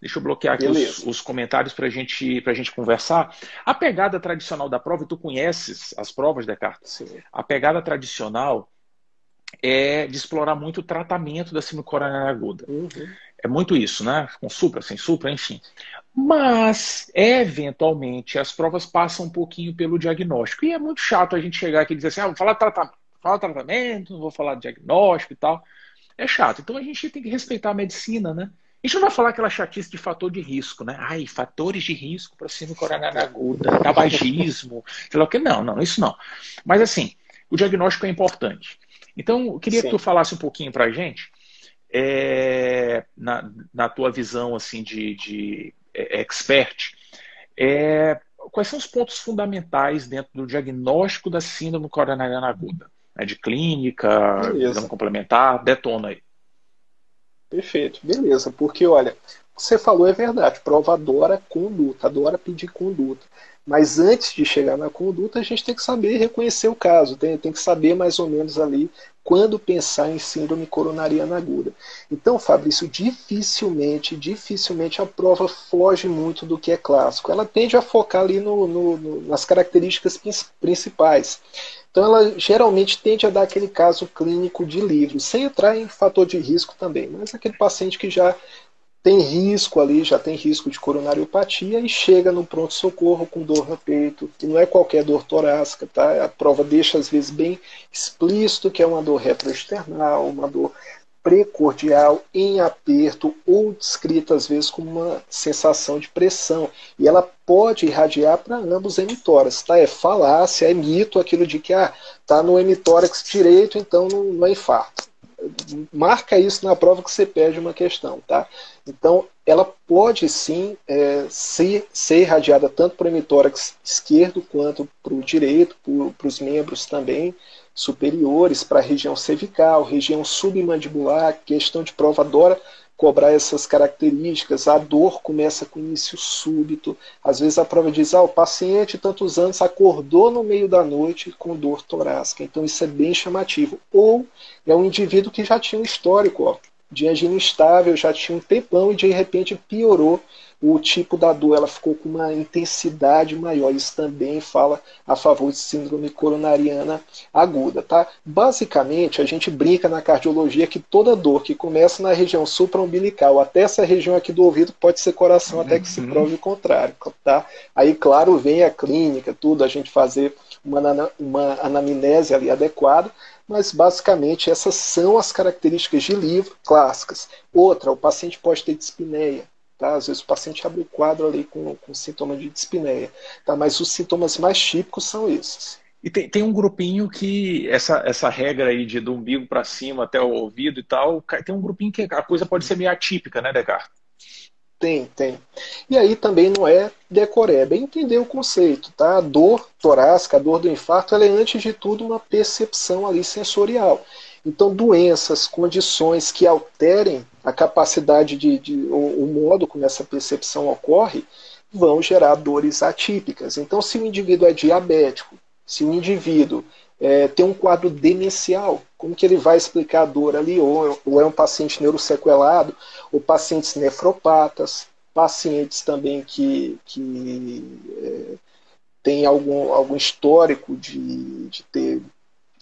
Deixa eu bloquear aqui os, os, comentários para gente, a gente conversar. A pegada tradicional da prova, e tu conheces as provas, Descartes? Sim. A pegada tradicional é de explorar muito o tratamento da síndrome aguda. Uhum. É muito isso, né? Com supra, sem supra, enfim. Mas, eventualmente, as provas passam um pouquinho pelo diagnóstico. E é muito chato a gente chegar aqui e dizer assim, ah, vou falar tratamento, falar tratamento, não vou falar diagnóstico e tal. É chato. Então a gente tem que respeitar a medicina, né? A gente não vai falar aquela chatice de fator de risco, né? Ai, fatores de risco para síndrome coronariana aguda, tabagismo, sei lá o que. Não, não, isso não. Mas assim, o diagnóstico é importante. Então, eu queria Sim. que tu falasse um pouquinho para a gente, é, na, na tua visão assim de, de é, expert, é, quais são os pontos fundamentais dentro do diagnóstico da síndrome coronariana aguda? Né, de clínica, exame complementar, detona aí. Perfeito, beleza. Porque, olha, o que você falou é verdade. Prova adora conduta, adora pedir conduta. Mas antes de chegar na conduta, a gente tem que saber reconhecer o caso, tem, tem que saber mais ou menos ali quando pensar em síndrome coronariana aguda. Então, Fabrício, dificilmente, dificilmente a prova foge muito do que é clássico. Ela tende a focar ali no, no, no, nas características principais. Então, ela geralmente tende a dar aquele caso clínico de livro, sem entrar em fator de risco também, mas aquele paciente que já tem risco ali, já tem risco de coronariopatia e chega no pronto-socorro com dor no peito, que não é qualquer dor torácica, tá? A prova deixa às vezes bem explícito que é uma dor retroesternal, uma dor precordial em aperto ou descrita às vezes como uma sensação de pressão. E ela pode irradiar para ambos os hemitórax, tá? É falácia, é mito aquilo de que ah, tá no hemitórax direito, então não, não é infarto. Marca isso na prova que você perde uma questão, tá? Então, ela pode sim é, ser, ser irradiada tanto para o hemitórax esquerdo quanto para o direito, para os membros também superiores, para a região cervical, região submandibular, questão de prova adora cobrar essas características. A dor começa com início súbito. Às vezes a prova diz: ah, o paciente, tantos anos, acordou no meio da noite com dor torácica. Então isso é bem chamativo. Ou é um indivíduo que já tinha um histórico ó, de angina instável, já tinha um tempão e de repente piorou o tipo da dor, ela ficou com uma intensidade maior. Isso também fala a favor de síndrome coronariana aguda, tá? Basicamente, a gente brinca na cardiologia que toda dor que começa na região supraumbilical até essa região aqui do ouvido pode ser coração uhum. até que se uhum. prove o contrário, tá? Aí, claro, vem a clínica, tudo, a gente fazer uma, uma anamnese ali adequada, mas basicamente essas são as características de livro clássicas. Outra, o paciente pode ter dispneia. Tá? Às vezes o paciente abre o quadro ali com, com sintoma de dispneia. Tá? Mas os sintomas mais típicos são esses. E tem, tem um grupinho que, essa, essa regra aí de do umbigo para cima até o ouvido e tal, tem um grupinho que a coisa pode ser meio atípica, né, Descartes? Tem, tem. E aí também não é decoré, é bem entender o conceito, tá? A dor torácica, a dor do infarto, ela é antes de tudo uma percepção ali sensorial. Então, doenças, condições que alterem a capacidade de, de o, o modo como essa percepção ocorre, vão gerar dores atípicas. Então, se o indivíduo é diabético, se o indivíduo é, tem um quadro demencial, como que ele vai explicar a dor ali? Ou, ou é um paciente neurosequelado, ou pacientes nefropatas, pacientes também que, que é, tem algum, algum histórico de, de ter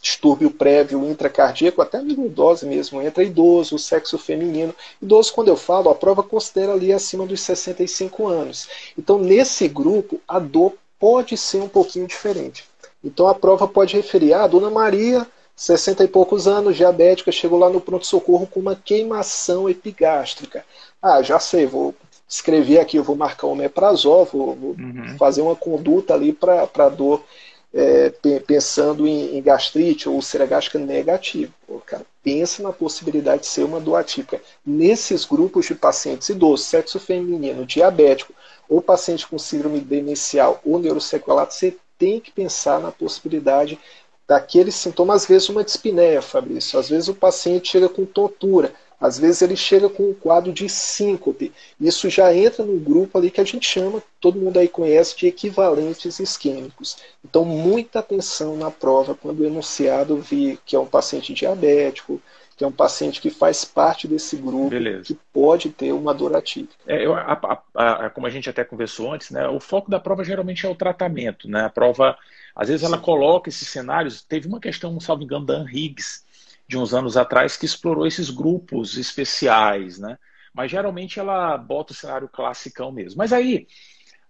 distúrbio prévio intracardíaco, até mesmo idoso mesmo, entra idoso, sexo feminino. Idoso, quando eu falo, a prova considera ali acima dos 65 anos. Então, nesse grupo, a dor pode ser um pouquinho diferente. Então, a prova pode referir, ah, a dona Maria, 60 e poucos anos, diabética, chegou lá no pronto-socorro com uma queimação epigástrica. Ah, já sei, vou escrever aqui, eu vou marcar o omeprazol, vou, vou uhum. fazer uma conduta ali para a dor é, pensando em, em, gastrite ou úlcera gástrica negativa. Pô, cara, pensa na possibilidade de ser uma dor atípica. Nesses grupos de pacientes idosos, sexo feminino, diabético ou paciente com síndrome demencial ou neurosequelado, você tem que pensar na possibilidade daquele sintoma, às vezes uma dispneia, Fabrício. Às vezes o paciente chega com tontura, às vezes ele chega com um quadro de síncope. Isso já entra no grupo ali que a gente chama, todo mundo aí conhece, de equivalentes isquêmicos. Então, muita atenção na prova quando o enunciado vir que é um paciente diabético, que é um paciente que faz parte desse grupo, Beleza. que pode ter uma dor atípica. É, eu, a, a, a, como a gente até conversou antes, né, o foco da prova geralmente é o tratamento. Né? A prova, às vezes, ela Sim. coloca esses cenários. Teve uma questão, salvo engano, da Anne Higgs, de uns anos atrás, que explorou esses grupos especiais. Né? Mas geralmente ela bota o cenário classicão mesmo. Mas aí,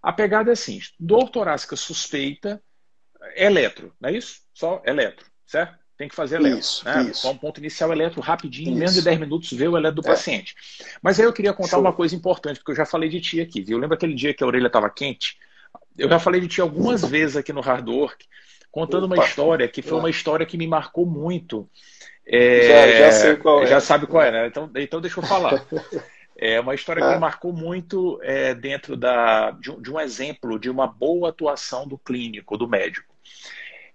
a pegada é assim: dor torácica suspeita, eletro, não é isso? Só eletro, certo? tem que fazer eletro. Isso, né? isso. Só um ponto inicial eletro rapidinho, em menos de 10 minutos, ver o eletro do é. paciente. Mas aí eu queria contar Show. uma coisa importante, porque eu já falei de ti aqui, viu? Lembra aquele dia que a orelha estava quente? Eu já falei de ti algumas vezes aqui no Hard Work, contando Opa. uma história que foi uma história que me marcou muito. É, já, já sei qual é. Já sabe qual é, né? Então, então deixa eu falar. É uma história que me marcou muito é, dentro da, de, de, um exemplo de uma boa atuação do clínico, do médico.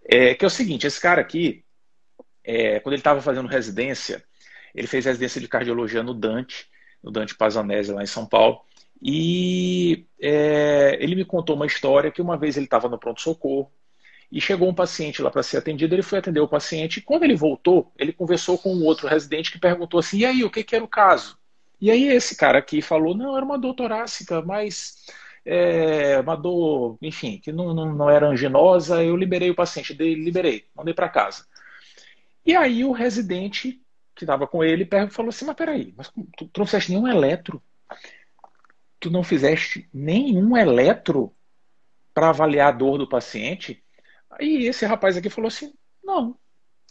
É, que é o seguinte, esse cara aqui, é, quando ele estava fazendo residência, ele fez residência de cardiologia no Dante, no Dante Pazanese, lá em São Paulo. E é, ele me contou uma história que uma vez ele estava no pronto-socorro e chegou um paciente lá para ser atendido. Ele foi atender o paciente e quando ele voltou, ele conversou com um outro residente que perguntou assim: e aí, o que, que era o caso? E aí esse cara aqui falou: não, era uma dor torácica, mas é, uma dor, enfim, que não, não, não era anginosa. Eu liberei o paciente dele, liberei, mandei para casa. E aí o residente que estava com ele falou assim, mas peraí, mas tu, fizeste nenhum eletro? Tu não fizeste nenhum eletro para avaliar a dor do paciente? Aí esse rapaz aqui falou assim, não,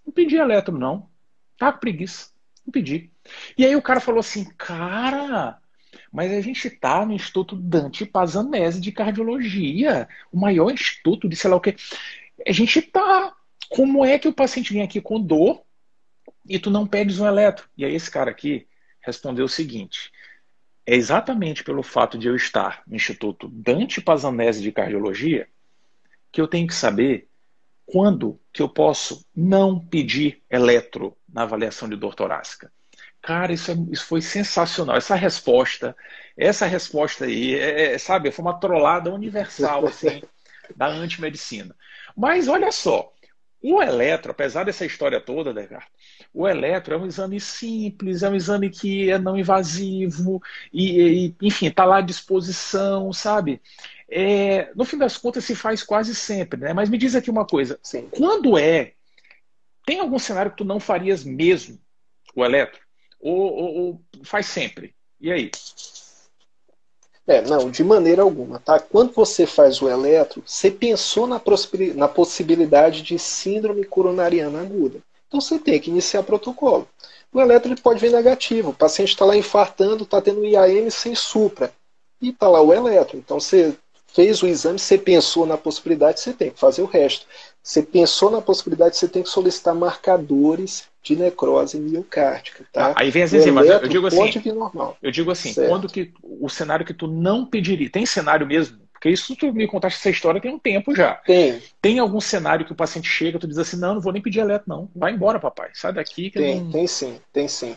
não pedi eletro não, tá com preguiça, não pedi. E aí o cara falou assim, cara, mas a gente está no Instituto Dante Pazanese de Cardiologia, o maior instituto de sei lá o quê. A gente está como é que o paciente vem aqui com dor e tu não pedes um eletro? E aí esse cara aqui respondeu o seguinte: é exatamente pelo fato de eu estar no Instituto Dante Pazanese de Cardiologia que eu tenho que saber quando que eu posso não pedir eletro na avaliação de dor torácica. Cara, isso, é, isso foi sensacional. Essa resposta, essa resposta aí, é, é, sabe, foi uma trollada universal assim, da antimedicina. Mas olha só, o eletro, apesar dessa história toda, Descartes, o eletro é um exame simples, é um exame que é não invasivo e, e enfim, está lá à disposição, sabe? É, no fim das contas, se faz quase sempre, né? Mas me diz aqui uma coisa: Sim. quando é? Tem algum cenário que tu não farias mesmo o eletro? Ou, ou, ou faz sempre? E aí? É, não, de maneira alguma, tá? Quando você faz o eletro, você pensou na, na possibilidade de síndrome coronariana aguda. Então você tem que iniciar protocolo. O eletro ele pode vir negativo. O paciente está lá infartando, está tendo IAM sem supra. E está lá o eletro. Então você fez o exame, você pensou na possibilidade, você tem que fazer o resto. Você pensou na possibilidade, você tem que solicitar marcadores de necrose miocárdica. Tá? Ah, aí vem as enzimas. Eu digo assim, pode vir normal. Eu digo assim, certo. quando que o cenário que tu não pediria, tem cenário mesmo? Porque isso tu me contaste essa história tem um tempo já. Tem. Tem algum cenário que o paciente chega, tu diz assim, não, não vou nem pedir eletro, não. Vai embora, papai. Sai daqui. tem, não... tem sim, tem sim.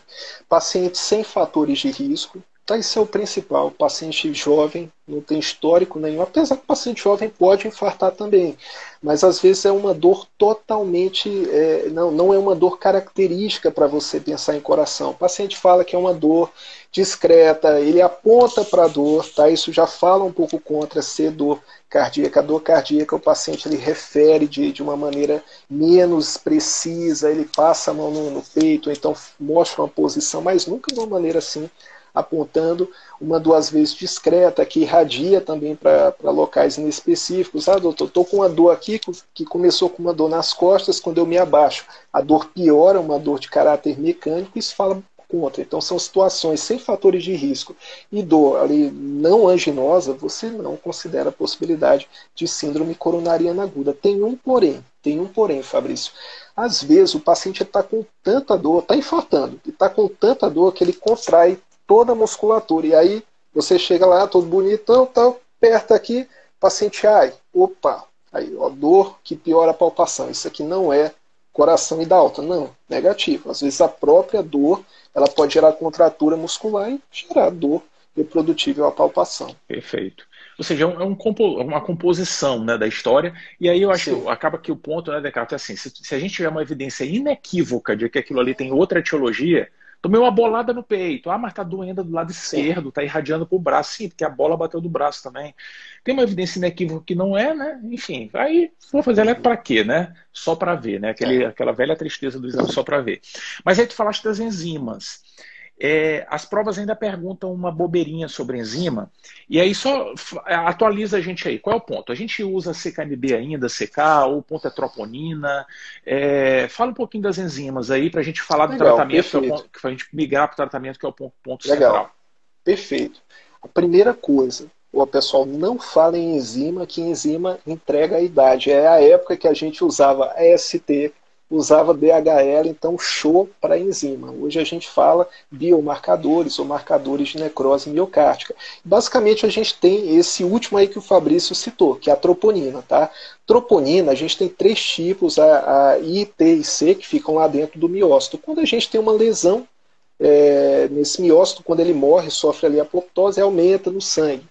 Pacientes sem fatores de risco, Tá, esse é o principal. O paciente jovem não tem histórico nenhum, apesar que o paciente jovem pode infartar também, mas às vezes é uma dor totalmente, é, não, não é uma dor característica para você pensar em coração. O paciente fala que é uma dor discreta, ele aponta para a dor, tá? isso já fala um pouco contra ser dor cardíaca. A dor cardíaca, o paciente ele refere de, de uma maneira menos precisa, ele passa a mão no, no peito, então mostra uma posição, mas nunca de uma maneira assim apontando uma duas vezes discreta, que irradia também para locais inespecíficos. Ah, doutor, estou com uma dor aqui que começou com uma dor nas costas, quando eu me abaixo, a dor piora, uma dor de caráter mecânico, isso fala contra. Então são situações sem fatores de risco e dor ali não anginosa, você não considera a possibilidade de síndrome coronariana aguda. Tem um porém, tem um porém, Fabrício. Às vezes o paciente está com tanta dor, está infartando, e está com tanta dor que ele contrai toda a musculatura. E aí você chega lá, todo bonitão, tal, aperta aqui, paciente, ai, opa, aí, ó, dor que piora a palpação. Isso aqui não é coração e da alta, não, negativo. Às vezes a própria dor, ela pode gerar contratura muscular e gerar dor reprodutível à palpação. Perfeito. Ou seja, é, um, é um uma composição né, da história. E aí eu acho Sim. que acaba que o ponto, né, Descartes, é assim: se, se, a gente tiver uma evidência inequívoca de que aquilo ali tem outra etiologia, tomei uma bolada no peito. Ah, mas tá doendo do lado esquerdo, tá irradiando pro braço. Sim, porque a bola bateu do braço também. Tem uma evidência inequívoca que não é, né? Enfim, aí vou fazer ela para quê, né? Só para ver, né? Aquele, é. Aquela velha tristeza do exame só para ver. Mas aí tu falaste das enzimas. É, as provas ainda perguntam uma bobeirinha sobre enzima, e aí só atualiza a gente aí. Qual é o ponto? A gente usa CKMB ainda, CK, ou o ponto é troponina. É, fala um pouquinho das enzimas aí para a gente falar Legal, do tratamento, que é a gente migrar para o tratamento, que é o ponto, ponto Legal. central. Perfeito. A primeira coisa, o pessoal não fala em enzima, que enzima entrega a idade. É a época que a gente usava AST, usava DHL, então show para enzima. Hoje a gente fala biomarcadores ou marcadores de necrose miocárdica. Basicamente a gente tem esse último aí que o Fabrício citou, que é a troponina, tá? Troponina, a gente tem três tipos, a, a I, T e C, que ficam lá dentro do miócito. Quando a gente tem uma lesão é, nesse miócito, quando ele morre, sofre ali apoptose, aumenta no sangue.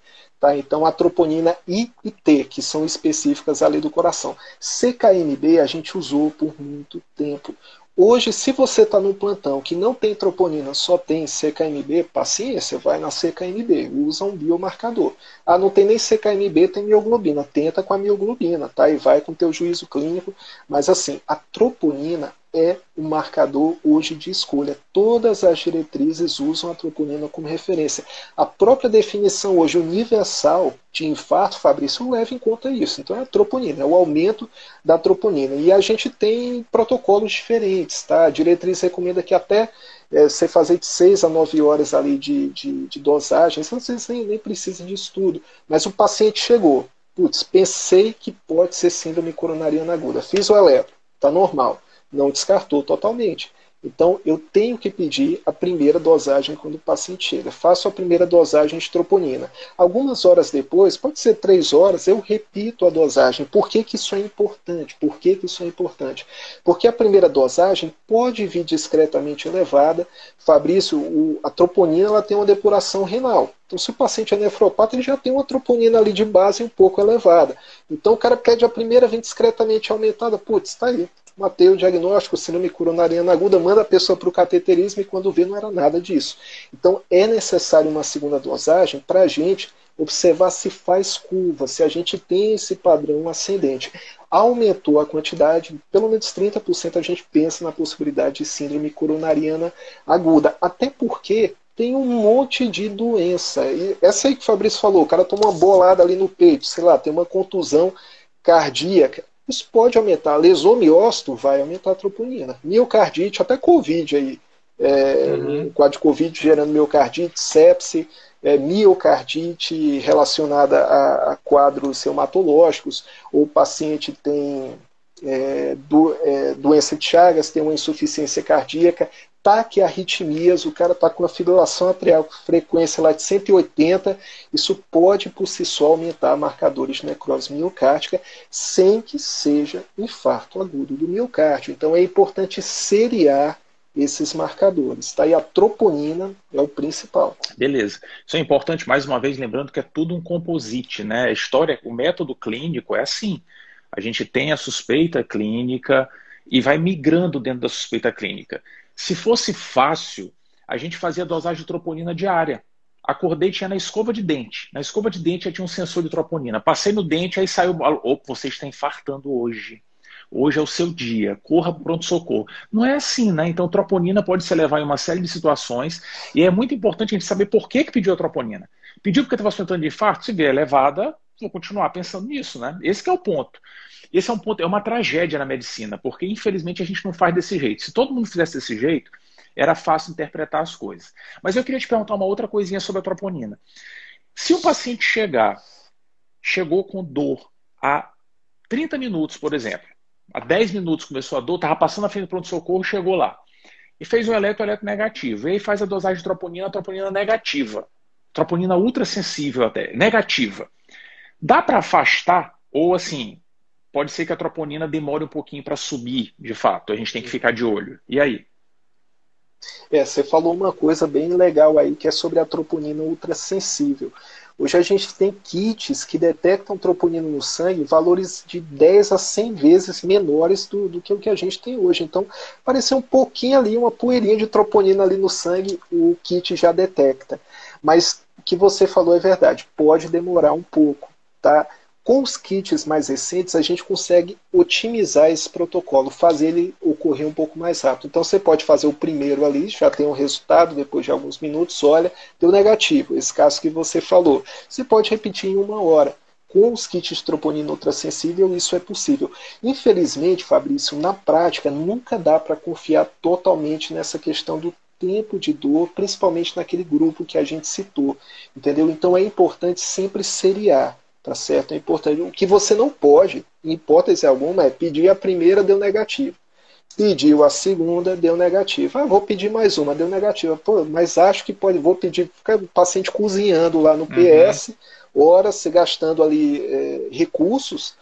Tá? Então, a troponina I e T, que são específicas ali do coração. CKMB a gente usou por muito tempo. Hoje, se você está num plantão que não tem troponina, só tem CKMB, paciência, vai na CKMB, usa um biomarcador. Ah, não tem nem CKMB, tem mioglobina, tenta com a mioglobina, tá? E vai com o teu juízo clínico. Mas assim, a troponina é o marcador hoje de escolha. Todas as diretrizes usam a troponina como referência. A própria definição hoje universal de infarto, Fabrício, leva em conta isso. Então é a troponina, é o aumento da troponina. E a gente tem protocolos diferentes. Tá? A diretriz recomenda que até é, você fazer de 6 a 9 horas ali de, de, de dosagem, às vezes nem, nem precisa de estudo. Mas o paciente chegou, putz, pensei que pode ser síndrome coronariana aguda. Fiz o eletro, está normal não descartou totalmente. Então, eu tenho que pedir a primeira dosagem quando o paciente chega. Faço a primeira dosagem de troponina. Algumas horas depois, pode ser três horas, eu repito a dosagem. Por que, que isso é importante? Por que, que isso é importante? Porque a primeira dosagem pode vir discretamente elevada. Fabrício, o, a troponina ela tem uma depuração renal. Então, se o paciente é nefropata, ele já tem uma troponina ali de base um pouco elevada. Então, o cara pede a primeira, vem discretamente aumentada. Putz, está aí matei o diagnóstico, síndrome coronariana aguda, manda a pessoa para o cateterismo e quando vê não era nada disso. Então é necessário uma segunda dosagem para a gente observar se faz curva, se a gente tem esse padrão ascendente. Aumentou a quantidade, pelo menos 30% a gente pensa na possibilidade de síndrome coronariana aguda. Até porque tem um monte de doença. E essa aí que o Fabrício falou, o cara toma uma bolada ali no peito, sei lá, tem uma contusão cardíaca. Isso pode aumentar. Lesomiócito vai aumentar a troponina. Miocardite, até Covid aí. É, uhum. quadro de Covid gerando miocardite, sepse, é, miocardite relacionada a, a, quadros reumatológicos, ou o paciente tem é, do, é, doença de Chagas, tem uma insuficiência cardíaca, taquiarritmias, o cara está com a fibrilação atrial com frequência lá de 180, isso pode por si só aumentar marcadores de necrose miocárdica sem que seja infarto agudo do miocárdio. Então é importante seriar esses marcadores. Tá? E a troponina é o principal. Beleza. Isso é importante, mais uma vez, lembrando que é tudo um composite, né? A história, o método clínico é assim. A gente tem a suspeita clínica e vai migrando dentro da suspeita clínica. Se fosse fácil, a gente fazia dosagem de troponina diária. Acordei, tinha na escova de dente. Na escova de dente tinha um sensor de troponina. Passei no dente, aí saiu. Opa, você está infartando hoje. Hoje é o seu dia, corra para pronto-socorro. Não é assim, né? Então, troponina pode se levar em uma série de situações e é muito importante a gente saber por que, que pediu a troponina. Pediu porque estava sofrendo de infarto? Se vier elevada, vou continuar pensando nisso, né? Esse é o ponto. Esse é um ponto, é uma tragédia na medicina, porque infelizmente a gente não faz desse jeito. Se todo mundo fizesse desse jeito, era fácil interpretar as coisas. Mas eu queria te perguntar uma outra coisinha sobre a troponina. Se um paciente chegar, chegou com dor há 30 minutos, por exemplo, há 10 minutos começou a dor, estava passando na frente do pronto-socorro, chegou lá. E fez um eletro, eletro negativo. E aí faz a dosagem de troponina, troponina negativa. Troponina ultrassensível até, negativa. Dá para afastar? Ou assim, pode ser que a troponina demore um pouquinho para subir, de fato. A gente tem que ficar de olho. E aí? É, você falou uma coisa bem legal aí que é sobre a troponina ultrassensível. Hoje a gente tem kits que detectam troponina no sangue valores de 10 a 100 vezes menores do, do que o que a gente tem hoje. Então, parecer um pouquinho ali, uma poeirinha de troponina ali no sangue, o kit já detecta. Mas o que você falou é verdade, pode demorar um pouco, tá? Com os kits mais recentes, a gente consegue otimizar esse protocolo, fazer ele ocorrer um pouco mais rápido. Então você pode fazer o primeiro ali, já tem um resultado, depois de alguns minutos, olha, deu negativo, esse caso que você falou. Você pode repetir em uma hora. Com os kits de troponina ultrassensível, isso é possível. Infelizmente, Fabrício, na prática, nunca dá para confiar totalmente nessa questão do tempo de dor, principalmente naquele grupo que a gente citou. Entendeu? Então é importante sempre seriar Tá certo? É importante. O que você não pode, em hipótese alguma, é pedir a primeira, deu negativo. Pediu a segunda, deu negativo. Ah, vou pedir mais uma, deu negativa. Pô, mas acho que pode, vou pedir, fica o paciente cozinhando lá no PS, uhum. horas, se gastando ali é, recursos,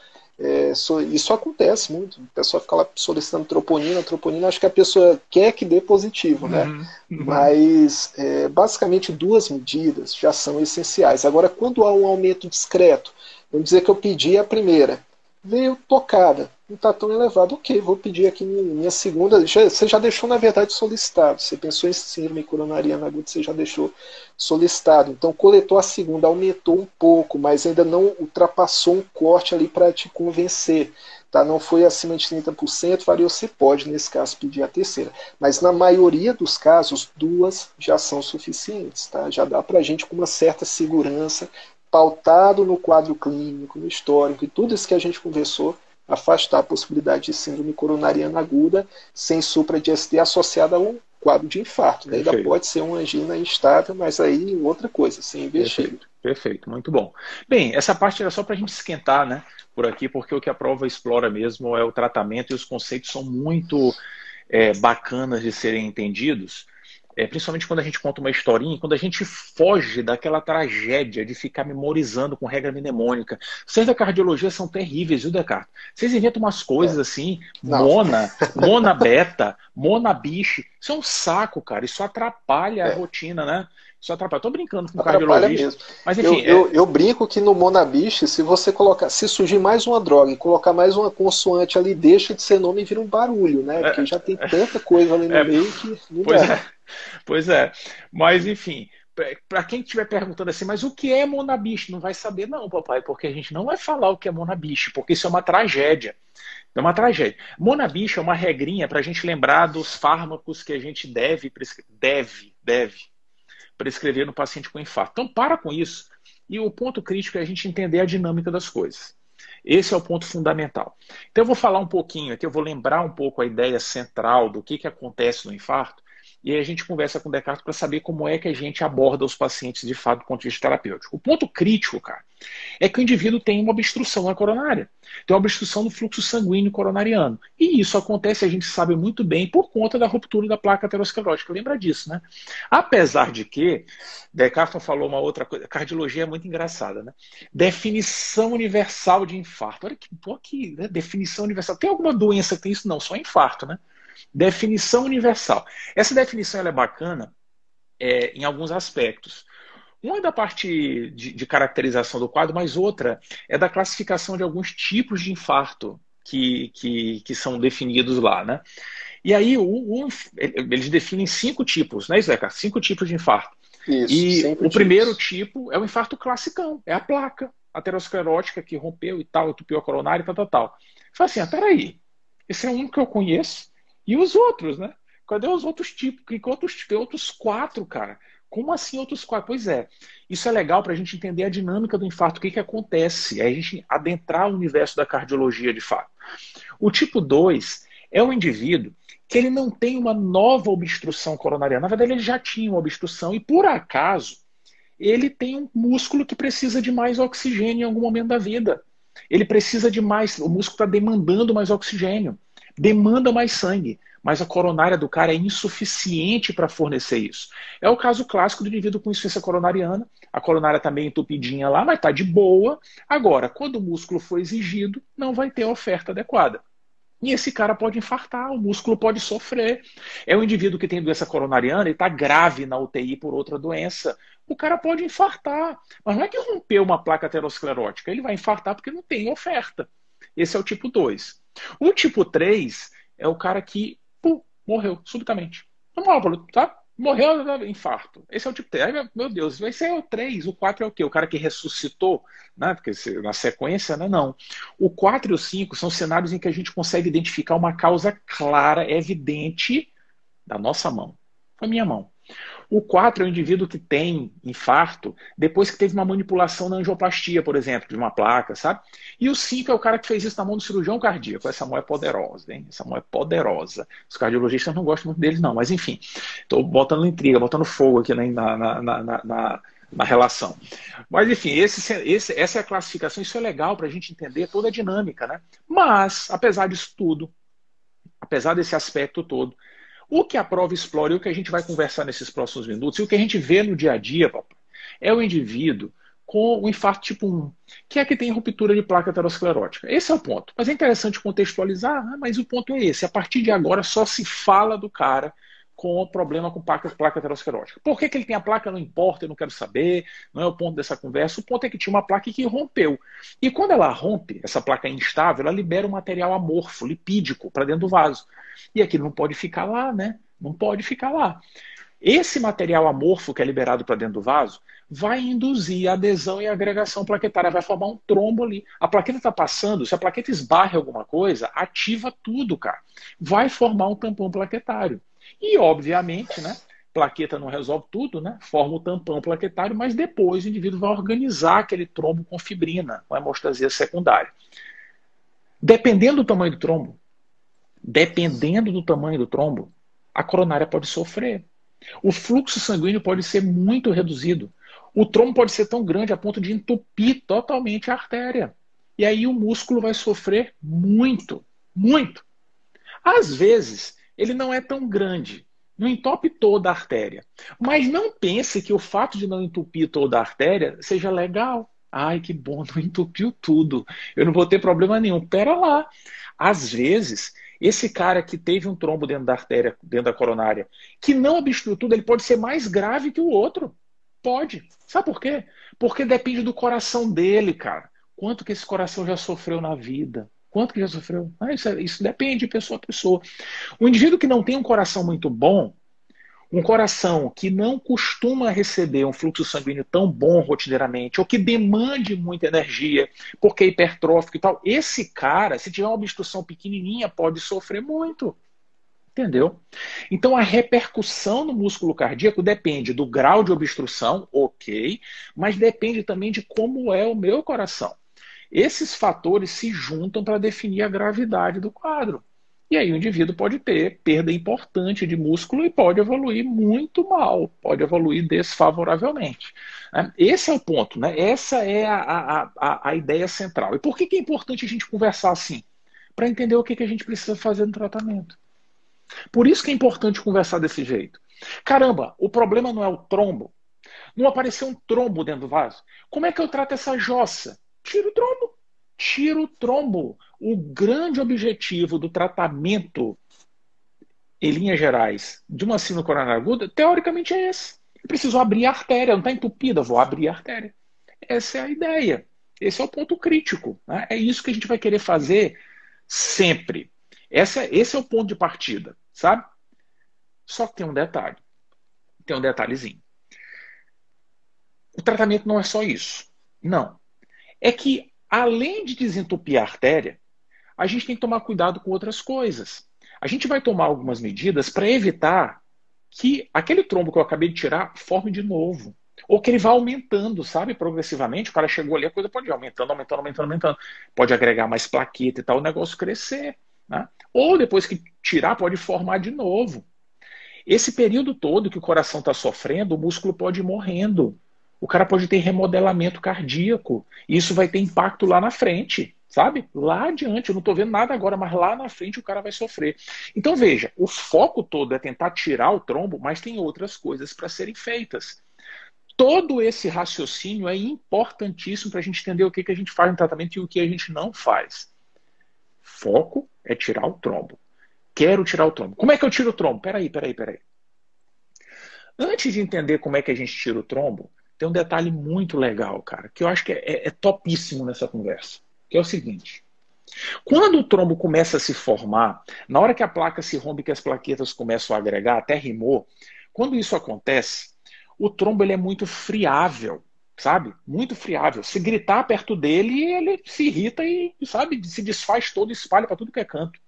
é, isso acontece muito. O pessoal fica lá solicitando troponina, troponina, acho que a pessoa quer que dê positivo, né? Uhum, uhum. Mas é, basicamente duas medidas já são essenciais. Agora, quando há um aumento discreto, vamos dizer que eu pedi a primeira, veio tocada, não está tão elevado. Ok, vou pedir aqui minha segunda. Já, você já deixou, na verdade, solicitado. Você pensou em síndrome coronariana aguda, você já deixou solicitado. Então, coletou a segunda, aumentou um pouco, mas ainda não ultrapassou um corte ali para te convencer. Tá? Não foi acima de 30%, varia, você pode, nesse caso, pedir a terceira. Mas na maioria dos casos, duas já são suficientes. Tá? Já dá para a gente, com uma certa segurança, pautado no quadro clínico, no histórico e tudo isso que a gente conversou, afastar a possibilidade de síndrome coronariana aguda sem supra-DST associada a um quadro de infarto. Né? Ainda pode ser uma angina instável, mas aí outra coisa, sem investir. Perfeito, perfeito, muito bom. Bem, essa parte era só para a gente esquentar né, por aqui, porque o que a prova explora mesmo é o tratamento e os conceitos são muito é, bacanas de serem entendidos é, principalmente quando a gente conta uma historinha, quando a gente foge daquela tragédia de ficar memorizando com regra mnemônica. Vocês da cardiologia são terríveis, viu, Descartes? Vocês inventam umas coisas é. assim, Não. mona, mona beta, mona biche. Isso é um saco, cara. Isso atrapalha é. a rotina, né? Isso atrapalha. Tô brincando com atrapalha cardiologista. Mesmo. Mas enfim. Eu, é... eu, eu, brinco que no Monabiche, se você colocar, se surgir mais uma droga e colocar mais uma consoante ali, deixa de ser nome e vira um barulho, né? É. Porque já tem tanta coisa ali no é. meio que não pois dá. É. Pois é. Mas, enfim, para quem estiver perguntando assim, mas o que é monabiche? Não vai saber, não, papai, porque a gente não vai falar o que é monabiche, porque isso é uma tragédia. É uma tragédia. Monabiche é uma regrinha para a gente lembrar dos fármacos que a gente deve, deve, deve prescrever no paciente com infarto. Então, para com isso. E o ponto crítico é a gente entender a dinâmica das coisas. Esse é o ponto fundamental. Então, eu vou falar um pouquinho aqui, eu vou lembrar um pouco a ideia central do que, que acontece no infarto e aí a gente conversa com o Descartes para saber como é que a gente aborda os pacientes de fato do ponto de vista terapêutico. O ponto crítico, cara, é que o indivíduo tem uma obstrução na coronária. Tem uma obstrução no fluxo sanguíneo coronariano. E isso acontece, a gente sabe muito bem, por conta da ruptura da placa aterosclerótica. Lembra disso, né? Apesar de que, Descartes falou uma outra coisa, cardiologia é muito engraçada, né? Definição universal de infarto. Olha que, pô, que né? definição universal. Tem alguma doença que tem isso? Não, só infarto, né? Definição universal. Essa definição é bacana é, em alguns aspectos. Uma é da parte de, de, caracterização do quadro, mas outra é da classificação de alguns tipos de infarto que, que, que são definidos lá, né? E aí o, o, eles definem cinco tipos, né, Zeca? Cinco tipos de infarto. Isso, e o tipos. primeiro tipo é o infarto classicão, é a placa aterosclerótica que rompeu e tal, entupiu a coronária e tal, tal, tal. Fala assim, ah, peraí, esse é um que eu conheço, e os outros, né? Cadê os outros tipos? Que outros, tem outros quatro, cara. Como assim outros quatro? Pois é, isso é legal para a gente entender a dinâmica do infarto, o que, que acontece, é a gente adentrar o universo da cardiologia de fato. O tipo 2 é o indivíduo que ele não tem uma nova obstrução coronariana. Na verdade, ele já tinha uma obstrução e, por acaso, ele tem um músculo que precisa de mais oxigênio em algum momento da vida. Ele precisa de mais, o músculo está demandando mais oxigênio demanda mais sangue, mas a coronária do cara é insuficiente para fornecer isso. É o caso clássico do indivíduo com insuficiência coronariana, a coronária está meio entupidinha lá, mas está de boa. Agora, quando o músculo for exigido, não vai ter oferta adequada. E esse cara pode infartar, o músculo pode sofrer. É um indivíduo que tem doença coronariana e está grave na UTI por outra doença, o cara pode infartar. Mas não é que rompeu uma placa aterosclerótica, ele vai infartar porque não tem oferta. Esse é o tipo 2. O tipo 3 é o cara que pum, morreu subitamente. Normal, tá? Morreu de infarto. Esse é o tipo 3. meu Deus, esse é o 3. O 4 é o quê? O cara que ressuscitou, né? Porque na sequência, né? Não. O 4 e o 5 são cenários em que a gente consegue identificar uma causa clara, evidente da nossa mão. Foi minha mão. O 4 é o indivíduo que tem infarto depois que teve uma manipulação na angioplastia, por exemplo, de uma placa, sabe? E o 5 é o cara que fez isso na mão do cirurgião cardíaco. Essa mão é poderosa, hein? Essa mão é poderosa. Os cardiologistas não gostam muito deles, não, mas enfim. Estou botando intriga, botando fogo aqui na, na, na, na, na relação. Mas, enfim, esse, esse, essa é a classificação, isso é legal para a gente entender toda a dinâmica, né? Mas, apesar disso tudo, apesar desse aspecto todo, o que a prova explora e o que a gente vai conversar nesses próximos minutos, e o que a gente vê no dia a dia, papai, é o indivíduo com o infarto tipo 1, que é que tem ruptura de placa aterosclerótica. Esse é o ponto. Mas é interessante contextualizar, né? mas o ponto é esse. A partir de agora só se fala do cara com o problema com placa, placa aterosclerótica. Por que, que ele tem a placa? Não importa, eu não quero saber, não é o ponto dessa conversa. O ponto é que tinha uma placa que rompeu. E quando ela rompe, essa placa é instável, ela libera um material amorfo, lipídico, para dentro do vaso. E aquilo não pode ficar lá, né? Não pode ficar lá. Esse material amorfo que é liberado para dentro do vaso vai induzir adesão e agregação plaquetária, vai formar um trombo ali. A plaqueta está passando, se a plaqueta esbarra alguma coisa, ativa tudo, cara. Vai formar um tampão plaquetário. E, obviamente, né, plaqueta não resolve tudo, né? Forma o tampão plaquetário, mas depois o indivíduo vai organizar aquele trombo com fibrina, com hemostasia secundária. Dependendo do tamanho do trombo, dependendo do tamanho do trombo, a coronária pode sofrer. O fluxo sanguíneo pode ser muito reduzido. O trombo pode ser tão grande a ponto de entupir totalmente a artéria. E aí o músculo vai sofrer muito, muito. Às vezes, ele não é tão grande, não entope toda a artéria. Mas não pense que o fato de não entupir toda a artéria seja legal. Ai, que bom, não entupiu tudo. Eu não vou ter problema nenhum. Pera lá. Às vezes, esse cara que teve um trombo dentro da artéria, dentro da coronária, que não obstrui tudo, ele pode ser mais grave que o outro. Pode. Sabe por quê? Porque depende do coração dele, cara. Quanto que esse coração já sofreu na vida? Quanto que já sofreu? Ah, isso, é, isso depende de pessoa a pessoa. O indivíduo que não tem um coração muito bom, um coração que não costuma receber um fluxo sanguíneo tão bom rotineiramente, ou que demande muita energia, porque é hipertrófico e tal, esse cara, se tiver uma obstrução pequenininha, pode sofrer muito. Entendeu? Então a repercussão no músculo cardíaco depende do grau de obstrução, ok, mas depende também de como é o meu coração. Esses fatores se juntam para definir a gravidade do quadro. E aí o indivíduo pode ter perda importante de músculo e pode evoluir muito mal, pode evoluir desfavoravelmente. Né? Esse é o ponto, né? essa é a, a, a, ideia central. E por que, que é importante a gente conversar assim? Para entender o que, que a gente precisa fazer no tratamento. Por isso que é importante conversar desse jeito. Caramba, o problema não é o trombo. Não apareceu um trombo dentro do vaso. Como é que eu trato essa jossa? Tira o trombo. Tira o trombo. O grande objetivo do tratamento, em linhas gerais, de uma síndrome coronária aguda, teoricamente é esse. Eu preciso abrir a artéria, não está entupida, vou abrir a artéria. Essa é a ideia. Esse é o ponto crítico. Né? É isso que a gente vai querer fazer sempre. Esse é o ponto de partida, sabe? Só que tem um detalhe. Tem um detalhezinho. O tratamento não é só isso. Não é que, além de desentupir a artéria, a gente tem que tomar cuidado com outras coisas. A gente vai tomar algumas medidas para evitar que aquele trombo que eu acabei de tirar forme de novo. Ou que ele vá aumentando, sabe, progressivamente. O cara chegou ali, a coisa pode ir aumentando, aumentando, aumentando, aumentando. Pode agregar mais plaqueta e tal, o negócio crescer. Né? Ou depois que tirar, pode formar de novo. Esse período todo que o coração está sofrendo, o músculo pode ir morrendo o cara pode ter remodelamento cardíaco. Isso vai ter impacto lá na frente, sabe? Lá adiante, eu não estou vendo nada agora, mas lá na frente o cara vai sofrer. Então veja, o foco todo é tentar tirar o trombo, mas tem outras coisas para serem feitas. Todo esse raciocínio é importantíssimo para a gente entender o que, que a gente faz no tratamento e o que a gente não faz. Foco é tirar o trombo. Quero tirar o trombo. Como é que eu tiro o trombo? Peraí, peraí, peraí. Antes de entender como é que a gente tira o trombo, tem um detalhe muito legal, cara, que eu acho que é, é, é topíssimo nessa conversa, que é o seguinte. Quando o trombo começa a se formar, na hora que a placa se rompe, que as plaquetas começam a agregar, até rimou, quando isso acontece, o trombo ele é muito friável, sabe? Muito friável. Se gritar perto dele, ele se irrita e, sabe, se desfaz todo, espalha para tudo que é canto.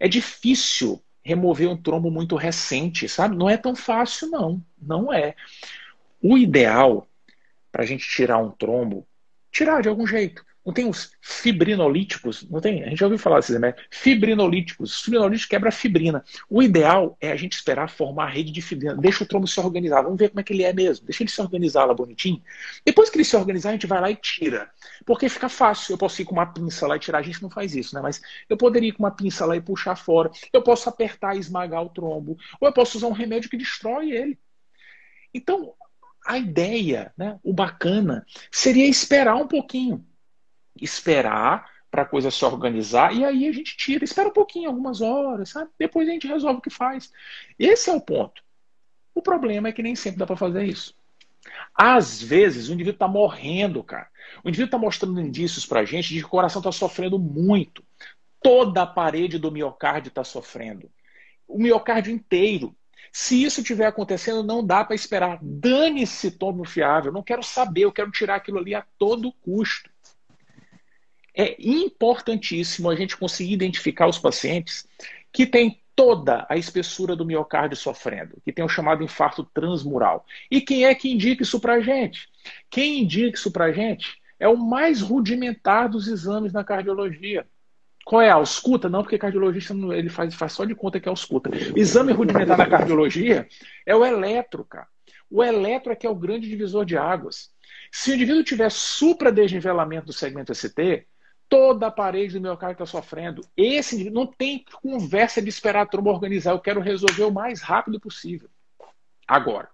É difícil remover um trombo muito recente, sabe? Não é tão fácil, não. Não é. O ideal para a gente tirar um trombo, tirar de algum jeito. Não tem os fibrinolíticos? Não tem? A gente já ouviu falar desses remédios. Fibrinolíticos. Fibrinolítico quebra fibrina. O ideal é a gente esperar formar a rede de fibrina. Deixa o trombo se organizar. Vamos ver como é que ele é mesmo. Deixa ele se organizar lá bonitinho. Depois que ele se organizar, a gente vai lá e tira. Porque fica fácil. Eu posso ir com uma pinça lá e tirar. A gente não faz isso, né? Mas eu poderia ir com uma pinça lá e puxar fora. Eu posso apertar e esmagar o trombo. Ou eu posso usar um remédio que destrói ele. Então, a ideia, né, o bacana, seria esperar um pouquinho esperar para a coisa se organizar e aí a gente tira, espera um pouquinho, algumas horas, sabe? Depois a gente resolve o que faz. Esse é o ponto. O problema é que nem sempre dá para fazer isso. Às vezes o indivíduo está morrendo, cara. O indivíduo está mostrando indícios para a gente de que o coração está sofrendo muito. Toda a parede do miocárdio está sofrendo. O miocárdio inteiro. Se isso estiver acontecendo, não dá para esperar. Dane-se tomo fiável. Não quero saber, eu quero tirar aquilo ali a todo custo é importantíssimo a gente conseguir identificar os pacientes que têm toda a espessura do miocárdio sofrendo, que tem o chamado infarto transmural. E quem é que indica isso para gente? Quem indica isso para gente é o mais rudimentar dos exames na cardiologia. Qual é a ausculta? Não, porque cardiologista ele faz, faz só de conta que é ausculta. O exame rudimentar na cardiologia é o eletro, cara. O eletro é que é o grande divisor de águas. Se o indivíduo tiver supradesnivelamento do segmento ST, toda a parede do meu carro está sofrendo. Esse indivíduo não tem conversa de esperar a tromba organizar. Eu quero resolver o mais rápido possível. Agora,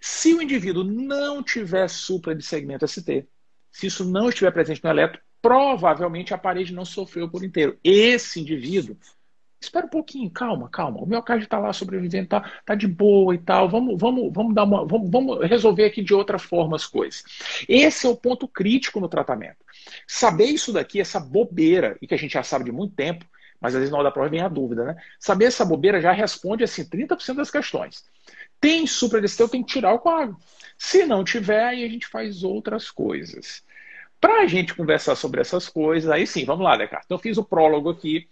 se o indivíduo não tiver supra de segmento ST, se isso não estiver presente no eletro, provavelmente a parede não sofreu por inteiro. Esse indivíduo espera um pouquinho, calma, calma. O meu caso está lá sobrevivendo, tá, tá de boa e tal. Vamos, vamos, vamos dar uma, vamos, vamos resolver aqui de outra forma as coisas. Esse é o ponto crítico no tratamento. Saber isso daqui, essa bobeira, e que a gente já sabe de muito tempo, mas às vezes na hora da prova vem a dúvida, né? Saber essa bobeira já responde assim 30% das questões. Tem supradesteu, tem que tirar o coágulo. Se não tiver, aí a gente faz outras coisas. Para a gente conversar sobre essas coisas, aí sim, vamos lá, Descartes. Então, eu fiz o prólogo aqui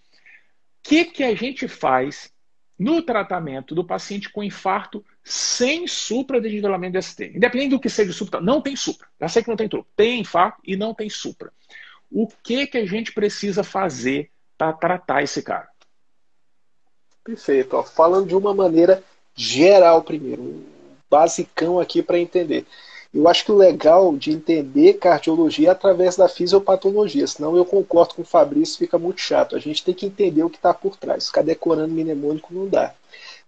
que, que a gente faz no tratamento do paciente com infarto sem supra-desnivelamento ST? Independente do que seja supra, não tem supra. Já sei que não tem supra. Tem infarto e não tem supra. O que, que a gente precisa fazer para tratar esse cara? Perfeito. Ó, falando de uma maneira geral primeiro, um basicão aqui para entender. Eu acho que o legal de entender cardiologia é através da fisiopatologia, senão eu concordo com o Fabrício, fica muito chato. A gente tem que entender o que está por trás. Ficar decorando mnemônico não dá.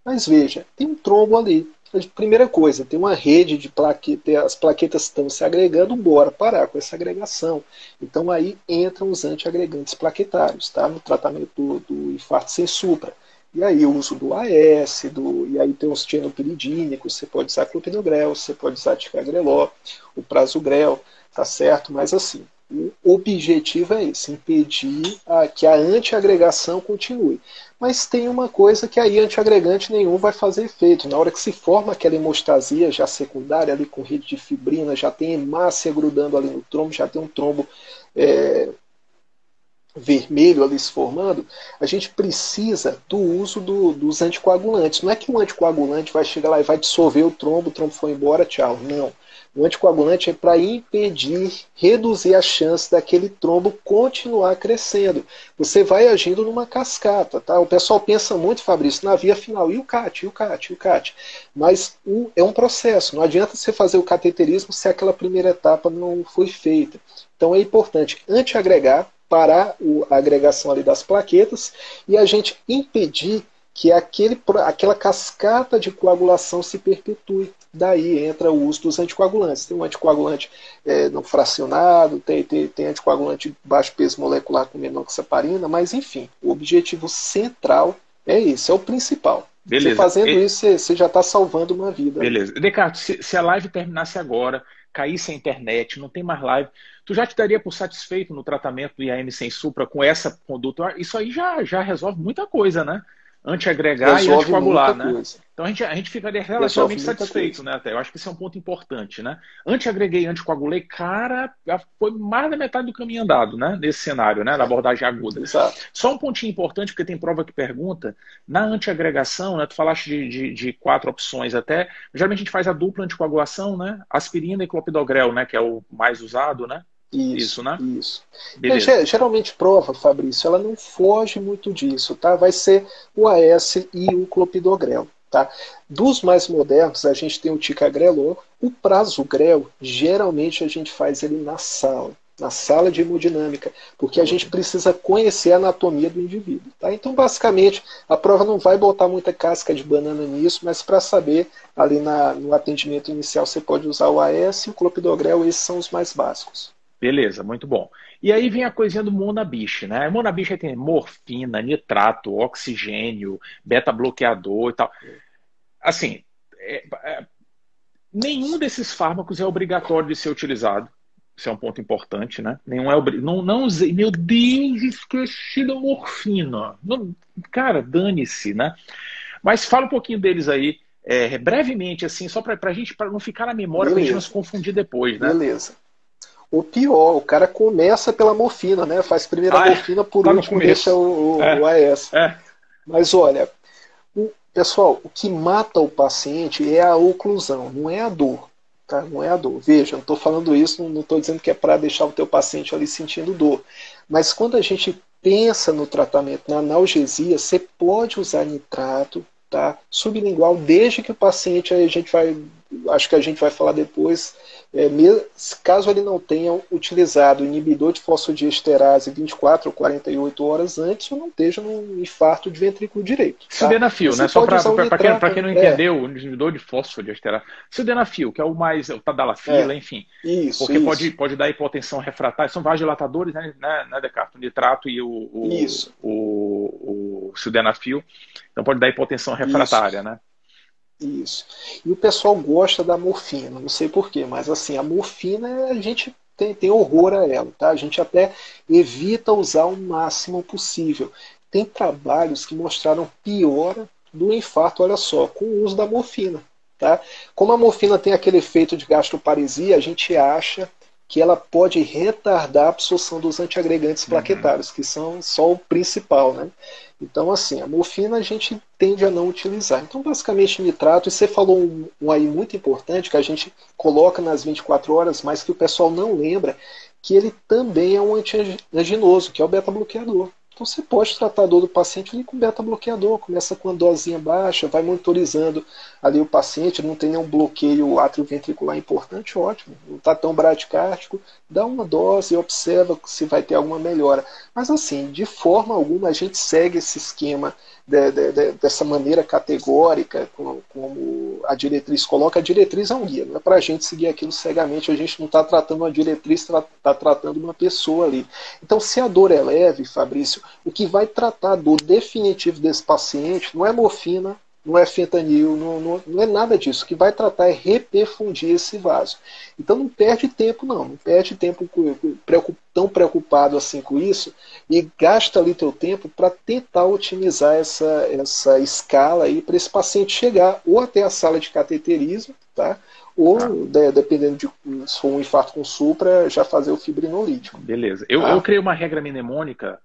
Mas veja, tem um trombo ali. Primeira coisa, tem uma rede de plaquetas, as plaquetas estão se agregando, bora parar com essa agregação. Então aí entram os antiagregantes plaquetários, tá? No tratamento do, do infarto sem supra. E aí o uso do AS, do, e aí tem os tienopiridínicos, você pode usar clopidogrel, você pode usar ticagrelol, o prasugrel, tá certo? Mas assim, o objetivo é esse, impedir a, que a antiagregação continue. Mas tem uma coisa que aí antiagregante nenhum vai fazer efeito. Na hora que se forma aquela hemostasia já secundária ali com rede de fibrina, já tem hemácia grudando ali no trombo, já tem um trombo é, vermelho ali se formando, a gente precisa do uso do, dos anticoagulantes. Não é que o anticoagulante vai chegar lá e vai dissolver o trombo, o trombo foi embora, tchau. Não. O anticoagulante é para impedir, reduzir a chance daquele trombo continuar crescendo. Você vai agindo numa cascata, tá? O pessoal pensa muito, Fabrício, na via final, e o CAT, e o CAT, e o CAT. Mas o, é um processo, não adianta você fazer o cateterismo se aquela primeira etapa não foi feita. Então é importante antiagregar, parar a agregação ali das plaquetas e a gente impedir que aquele, aquela cascata de coagulação se perpetue. Daí entra o uso dos anticoagulantes. Tem um anticoagulante é, não fracionado, tem, tem, tem anticoagulante de baixo peso molecular com menoxaparina, mas enfim, o objetivo central é esse, é o principal. Beleza. Você fazendo e... isso, você já está salvando uma vida. Beleza. Descartes, se, se a live terminasse agora, caísse a internet, não tem mais live, tu já te daria por satisfeito no tratamento do IAM sem supra com essa conduta? Isso aí já, já resolve muita coisa, né? antiagregar e anticoagular, né? Coisa. Então a gente, a gente ficaria relativamente satisfeito, né? Até. Eu acho que isso é um ponto importante, né? Antiagreguei e anticoagulei, cara, foi mais da metade do caminho andado, né? Nesse cenário, né? Da abordagem aguda. Exato. Só um pontinho importante, porque tem prova que pergunta, na antiagregação, né? Tu falaste de, de, de quatro opções até, geralmente a gente faz a dupla anticoagulação, né? Aspirina e clopidogrel, né? Que é o mais usado, né? Isso, isso, né? Isso. É, geralmente prova, Fabrício, ela não foge muito disso, tá? Vai ser o AS e o clopidogrel, tá? Dos mais modernos, a gente tem o ticagrelor. O prasugrel, geralmente a gente faz ele na sala, na sala de hemodinâmica, porque a gente precisa conhecer a anatomia do indivíduo, tá? Então, basicamente, a prova não vai botar muita casca de banana nisso, mas para saber, ali na, no atendimento inicial, você pode usar o AS e o clopidogrel, esses são os mais básicos. Beleza, muito bom. E aí vem a coisinha do Monabiche, né? Monabiche tem morfina, nitrato, oxigênio, beta-bloqueador e tal. Assim, é, é, nenhum desses fármacos é obrigatório de ser utilizado. Isso é um ponto importante, né? Nenhum é não, não usei. Meu Deus, esqueci da morfina. Não, cara, dane-se, né? Mas fala um pouquinho deles aí, é, brevemente, assim, só para a gente pra não ficar na memória, para a gente não se confundir depois, né? Beleza. O pior, o cara começa pela morfina, né? Faz primeiro a ah, é? morfina, por tá último deixa o, o, é, o AS. É. Mas olha, o, pessoal, o que mata o paciente é a oclusão, não é a dor. Tá? Não é a dor. Veja, não estou falando isso, não estou dizendo que é para deixar o teu paciente ali sentindo dor. Mas quando a gente pensa no tratamento, na analgesia, você pode usar nitrato, tá? Sublingual, desde que o paciente, a gente vai, acho que a gente vai falar depois, é, caso ele não tenha utilizado o inibidor de fosfodiesterase 24 ou 48 horas antes, ou não esteja num infarto de ventrículo direito. Tá? Sildenafil, né? Só para quem, quem, não é. entendeu, o inibidor de fosfodiesterase. Sildenafil, que é o mais, o tadalafila, é. enfim. Isso, porque isso. Pode, pode dar hipotensão refratária, são vasodilatadores, né, né, né Descartes? O nitrato e o, o, isso. o, o sildenafil. Então pode dar hipotensão refratária, isso. né? Isso. E o pessoal gosta da morfina, não sei porquê, mas assim, a morfina a gente tem, tem horror a ela, tá? A gente até evita usar o máximo possível. Tem trabalhos que mostraram piora do infarto, olha só, com o uso da morfina. Tá? Como a morfina tem aquele efeito de gastroparesia, a gente acha que ela pode retardar a absorção dos antiagregantes uhum. plaquetários, que são só o principal. Né? Então, assim, a morfina a gente tende a não utilizar. Então, basicamente, nitrato, e você falou um, um aí muito importante, que a gente coloca nas 24 horas, mas que o pessoal não lembra, que ele também é um antianginoso, que é o beta-bloqueador. Então você pode tratar a dor do paciente ali com beta-bloqueador, começa com a dosinha baixa, vai monitorizando ali o paciente, não tem nenhum bloqueio atrioventricular importante, ótimo, não está tão bradicárdico, dá uma dose e observa se vai ter alguma melhora. Mas assim, de forma alguma a gente segue esse esquema de, de, de, dessa maneira categórica, como, como, a diretriz coloca, a diretriz é um guia, não é para a gente seguir aquilo cegamente, a gente não está tratando uma diretriz, está tá tratando uma pessoa ali. Então, se a dor é leve, Fabrício, o que vai tratar a dor definitivo desse paciente não é morfina, não é fentanil, não, não, não, é nada disso. O que vai tratar é reperfundir esse vaso. Então não perde tempo, não. Não perde tempo tão preocupado assim com isso e gasta ali teu tempo para tentar otimizar essa, essa escala aí para esse paciente chegar ou até a sala de cateterismo, tá? Ou, ah. de, dependendo de se for um infarto com supra, já fazer o fibrinolítico. Beleza. Eu, tá? eu criei uma regra mnemônica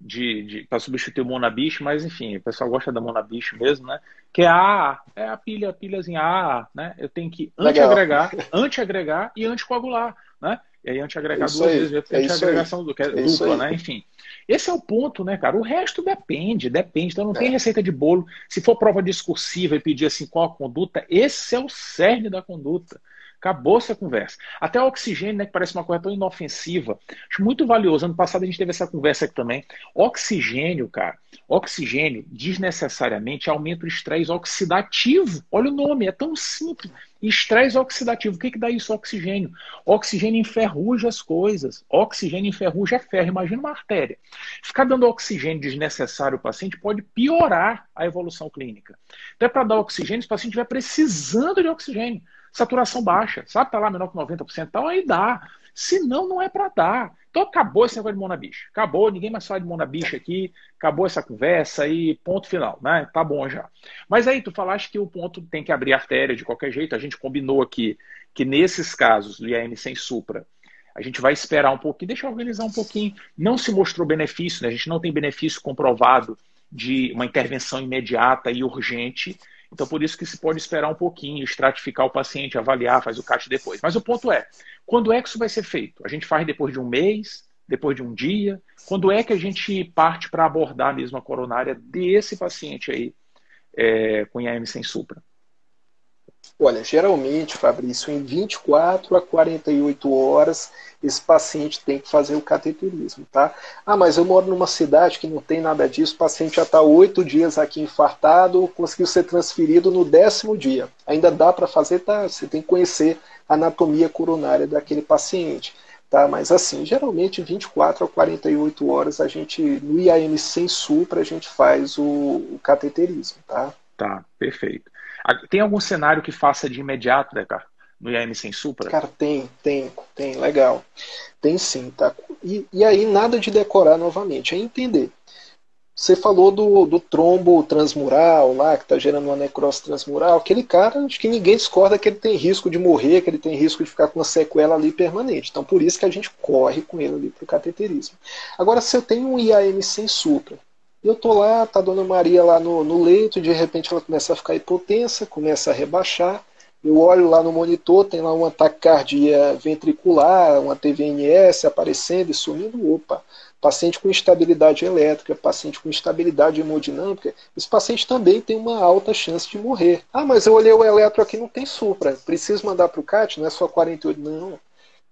de, de para substituir o Monabiche, mas enfim, o pessoal gosta da Monabiche mesmo, né? Que é a é a pilha, a pilhazinha A, né? Eu tenho que anti-agregar, anti-agregar e anticoagular, né? E aí anti-agregar duas aí, vezes, é anti-agregação do, que é dupla, né? Enfim. Esse é o ponto, né, cara? O resto depende, depende. Então não é. tem receita de bolo. Se for prova discursiva e pedir assim qual a conduta, esse é o cerne da conduta. Acabou essa conversa. Até o oxigênio, né, que parece uma coisa tão inofensiva, acho muito valioso. Ano passado a gente teve essa conversa aqui também. Oxigênio, cara, oxigênio desnecessariamente aumenta o estresse oxidativo. Olha o nome, é tão simples. Estresse oxidativo. O que, que dá isso? Oxigênio. Oxigênio enferruja as coisas. Oxigênio enferruja ferro. Imagina uma artéria. Ficar dando oxigênio desnecessário ao paciente pode piorar a evolução clínica. Então, é para dar oxigênio, se o paciente estiver precisando de oxigênio saturação baixa, sabe? Tá lá menor que 90%, então aí dá. Se não, não é para dar. Então acabou esse negócio de monabicha. Acabou, ninguém mais fala de monabicha aqui, acabou essa conversa e ponto final, né? Tá bom já. Mas aí tu falaste que o ponto tem que abrir artéria de qualquer jeito, a gente combinou aqui que nesses casos do IAM sem supra, a gente vai esperar um pouquinho, deixa eu organizar um pouquinho. Não se mostrou benefício, né? a gente não tem benefício comprovado de uma intervenção imediata e urgente então, por isso que se pode esperar um pouquinho, estratificar o paciente, avaliar, faz o CAT depois. Mas o ponto é, quando é que isso vai ser feito? A gente faz depois de um mês, depois de um dia? Quando é que a gente parte para abordar mesmo a coronária desse paciente aí é, com IAM sem supra? Olha, geralmente, Fabrício, em 24 a 48 horas, esse paciente tem que fazer o cateterismo, tá? Ah, mas eu moro numa cidade que não tem nada disso, o paciente já está oito dias aqui infartado, conseguiu ser transferido no décimo dia. Ainda dá para fazer, tá? Você tem que conhecer a anatomia coronária daquele paciente. Tá, mas assim, geralmente 24 a 48 horas a gente, no IAM sem supra, a gente faz o, o cateterismo, tá? Tá, perfeito. Tem algum cenário que faça de imediato, né, cara? No IAM sem supra? Cara, tem, tem, tem, legal. Tem sim, tá? E, e aí nada de decorar novamente, é entender. Você falou do, do trombo transmural lá, que está gerando uma necrose transmural. Aquele cara, acho que ninguém discorda que ele tem risco de morrer, que ele tem risco de ficar com uma sequela ali permanente. Então, por isso que a gente corre com ele ali para o cateterismo. Agora, se eu tenho um IAM sem supra, eu tô lá, tá a Dona Maria lá no, no leito, de repente ela começa a ficar hipotensa, começa a rebaixar. Eu olho lá no monitor, tem lá uma taquicardia ventricular, uma TVNS aparecendo e sumindo. Opa, paciente com instabilidade elétrica, paciente com instabilidade hemodinâmica, esse paciente também tem uma alta chance de morrer. Ah, mas eu olhei o eletro aqui não tem supra, preciso mandar para o CAT, não é só 48, não.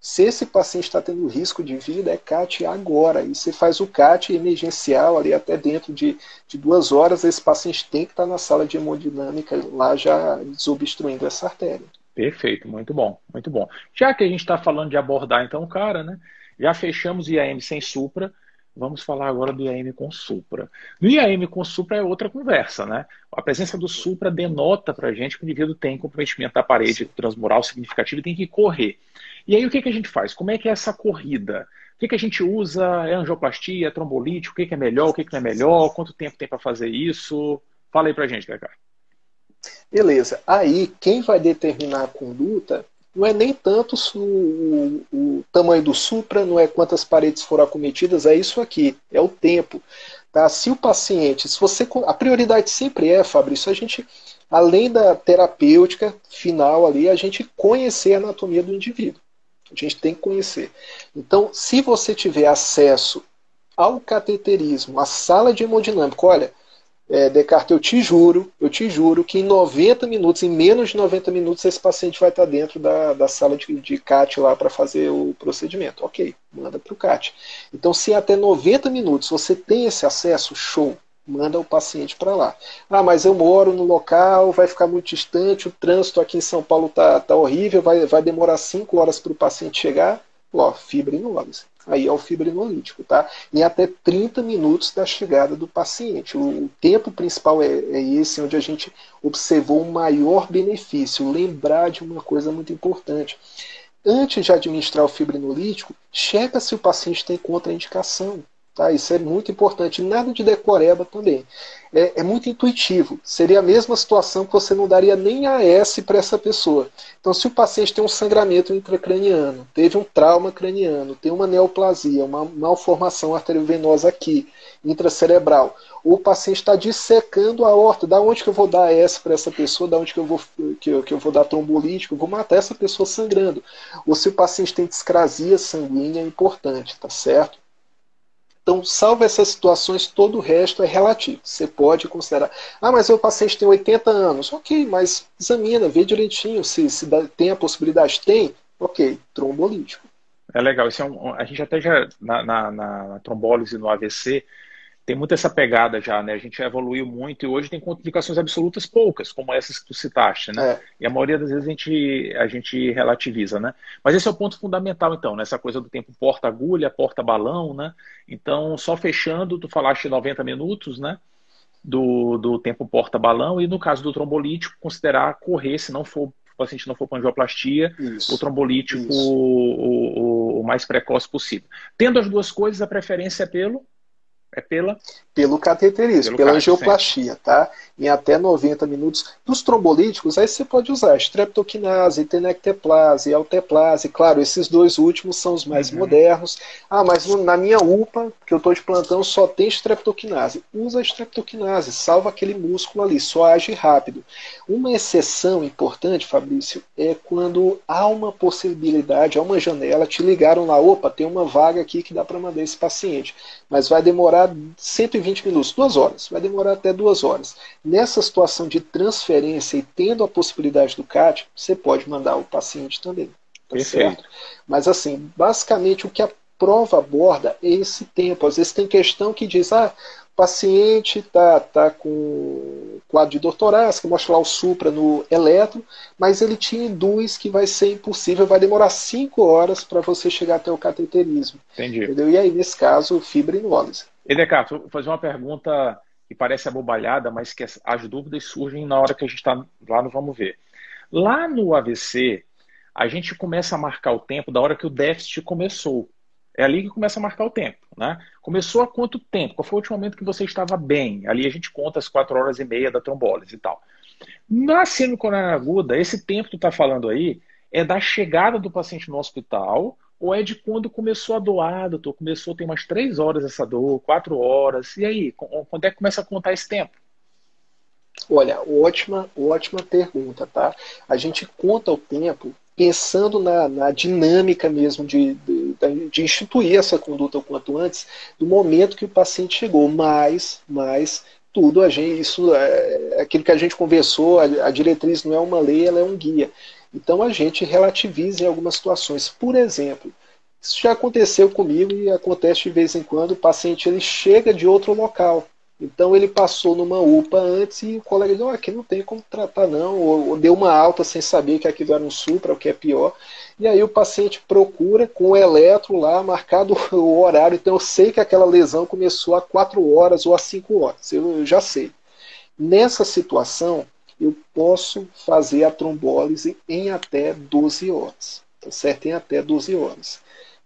Se esse paciente está tendo risco de vida, é CAT agora. E você faz o CAT emergencial ali até dentro de, de duas horas, esse paciente tem que estar tá na sala de hemodinâmica lá já desobstruindo essa artéria. Perfeito, muito bom, muito bom. Já que a gente está falando de abordar então o cara, né? Já fechamos o IAM sem supra, vamos falar agora do IAM com supra. No IAM com supra é outra conversa, né? A presença do supra denota para a gente que o indivíduo tem comprometimento da parede transmural significativo e tem que correr. E aí o que, que a gente faz? Como é que é essa corrida? O que, que a gente usa? É angioplastia, é trombolítico? O que, que é melhor? O que, que não é melhor? Quanto tempo tem para fazer isso? Fala aí para a gente, Cacá. Beleza. Aí, quem vai determinar a conduta não é nem tanto o, o, o, tamanho do supra, não é quantas paredes foram acometidas, é isso aqui, é o tempo. Tá? Se o paciente, se você. A prioridade sempre é, Fabrício, a gente, além da terapêutica final ali, a gente conhecer a anatomia do indivíduo. A gente tem que conhecer. Então, se você tiver acesso ao cateterismo, à sala de hemodinâmica, olha, é, Descartes, eu te juro, eu te juro que em 90 minutos, em menos de 90 minutos, esse paciente vai estar dentro da, da sala de, de CAT lá para fazer o procedimento. Ok, manda para o CAT. Então, se até 90 minutos você tem esse acesso, show manda o paciente para lá. Ah, mas eu moro no local, vai ficar muito distante, o trânsito aqui em São Paulo tá, tá horrível, vai, vai demorar 5 horas para o paciente chegar. Ó, fibrinólise. Aí é o fibrinolítico, tá? Em até 30 minutos da chegada do paciente. O, tempo principal é, é esse, onde a gente observou o maior benefício. Lembrar de uma coisa muito importante. Antes de administrar o fibrinolítico, checa se o paciente tem contraindicação. Tá? Isso é muito importante. Nada de decoreba também. É, é, muito intuitivo. Seria a mesma situação que você não daria nem AS para essa pessoa. Então, se o paciente tem um sangramento intracraniano, teve um trauma craniano, tem uma neoplasia, uma malformação arteriovenosa aqui, intracerebral, ou o paciente está dissecando a aorta, da onde que eu vou dar AS para essa pessoa, da onde que eu vou que eu, que eu vou dar trombolítico, eu vou matar essa pessoa sangrando. Ou se o paciente tem discrasia sanguínea, é importante, tá certo? Então, salvo essas situações, todo o resto é relativo. Você pode considerar, ah, mas o paciente tem 80 anos. Ok, mas examina, vê direitinho se, se dá, tem a possibilidade. Tem? Ok, trombolítico. É legal. Isso é um, a gente até já, na, na, na trombólise no AVC, tem muito essa pegada já, né? A gente evoluiu muito e hoje tem complicações absolutas poucas, como essas que tu citaste, né? É. E a maioria das vezes a gente, a gente relativiza, né? Mas esse é o ponto fundamental, então, nessa né? coisa do tempo porta-agulha, porta-balão, né? Então, só fechando, tu falaste 90 minutos, né? Do, do tempo porta-balão e no caso do trombolítico, considerar correr, se não for o paciente não for com angioplastia, Isso. o trombolítico o, o, o mais precoce possível. Tendo as duas coisas, a preferência é pelo é pela? Pelo cateterismo, pelo pela angioplastia, tá? Em até 90 minutos. Dos trombolíticos, aí você pode usar streptokinase, tenecteplase, alteplase. Claro, esses dois últimos são os mais uhum. modernos. Ah, mas na minha UPA, que eu estou de plantão, só tem streptokinase. Usa streptokinase, salva aquele músculo ali, só age rápido. Uma exceção importante, Fabrício, é quando há uma possibilidade, há uma janela, te ligaram lá, opa, tem uma vaga aqui que dá para mandar esse paciente. Mas vai demorar demorar 120 minutos, duas horas, vai demorar até duas horas. Nessa situação de transferência e tendo a possibilidade do CAT, você pode mandar o paciente também. Tá Perfeito. Certo? Mas assim, basicamente o que a prova aborda é esse tempo. Às vezes tem questão que diz, ah, o paciente está tá com quadro de dor torácica, mostra lá o supra no eletro, mas ele te induz que vai ser impossível, vai demorar 5 horas para você chegar até o cateterismo. Entendi. Entendeu? E aí, nesse caso, fibrinólise. Edecato, vou fazer uma pergunta que parece abobalhada, mas que as dúvidas surgem na hora que a gente está lá no Vamos Ver. Lá no AVC, a gente começa a marcar o tempo da hora que o déficit começou. É ali que começa a marcar o tempo. Né? Começou há quanto tempo? Qual foi o último momento que você estava bem? Ali a gente conta as quatro horas e meia da trombólise e tal. Na síndrome coronariana aguda, esse tempo que tu está falando aí é da chegada do paciente no hospital ou é de quando começou a doar, doutor? Começou, tem umas três horas essa dor, quatro horas. E aí, quando é que começa a contar esse tempo? Olha, ótima, ótima pergunta, tá? A gente conta o tempo pensando na, na dinâmica mesmo de, de, de, instituir essa conduta o quanto antes, do momento que o paciente chegou. Mas, mas tudo a gente, isso é, é aquilo que a gente conversou, a, a diretriz não é uma lei, ela é um guia. Então a gente relativiza em algumas situações. Por exemplo, isso já aconteceu comigo e acontece de vez em quando, o paciente ele chega de outro local. Então ele passou numa UPA antes e o colega disse, oh, aqui não tem como tratar não, ou, ou, deu uma alta sem saber que aquilo era um supra, o que é pior. E aí o paciente procura com o eletro lá, marcado o horário, então eu sei que aquela lesão começou há 4 horas ou há 5 horas, eu, eu já sei. Nessa situação, eu posso fazer a trombólise em até 12 horas, tá certo? Em até 12 horas.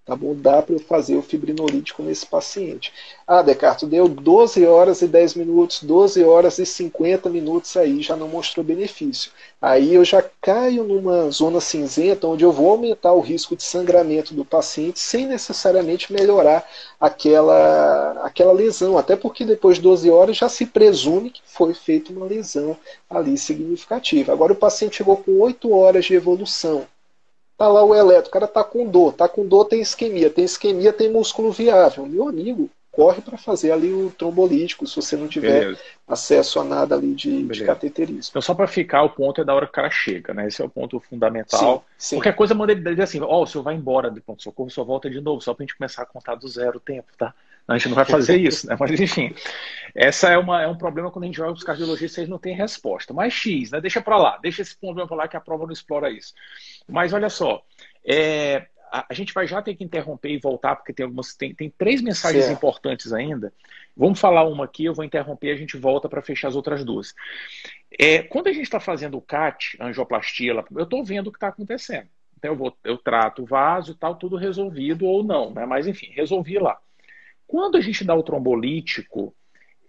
Tá bom? Dá para eu fazer o fibrinolítico nesse paciente. Ah, Descartes, deu 12 horas e 10 minutos, 12 horas e 50 minutos aí, já não mostrou benefício. Aí eu já caio numa zona cinzenta onde eu vou aumentar o risco de sangramento do paciente sem necessariamente melhorar aquela, aquela lesão. Até porque depois de 12 horas já se presume que foi feita uma lesão ali significativa. Agora o paciente chegou com 8 horas de evolução Tá lá o eletro, o cara tá com dor, tá com dor, tem isquemia, tem isquemia, tem músculo viável. Meu amigo, corre para fazer ali o trombolítico, se você não tiver Beleza. acesso a nada ali de, de cateterismo. Então, só para ficar, o ponto é da hora que o cara chega, né? Esse é o ponto fundamental. Sim, sim. Qualquer coisa, manda ele dizer assim: Ó, oh, o senhor vai embora do pronto-socorro, só volta de novo, só para a gente começar a contar do zero o tempo, tá? A gente não vai fazer isso, né? Mas enfim, essa é, uma, é um problema quando a gente joga os cardiologistas, eles não têm resposta. Mas X, né? Deixa para lá, deixa esse problema para lá que a prova não explora isso. Mas olha só, é, a, a, gente vai já ter que interromper e voltar, porque tem algumas. Tem, tem três mensagens certo. importantes ainda. Vamos falar uma aqui, eu vou interromper e a gente volta para fechar as outras duas. É, quando a gente está fazendo o CAT, angioplastia, eu estou vendo o que está acontecendo. Então eu, vou, eu trato o vaso e tal, tudo resolvido ou não, né? Mas enfim, resolvi lá. Quando a gente dá o trombolítico,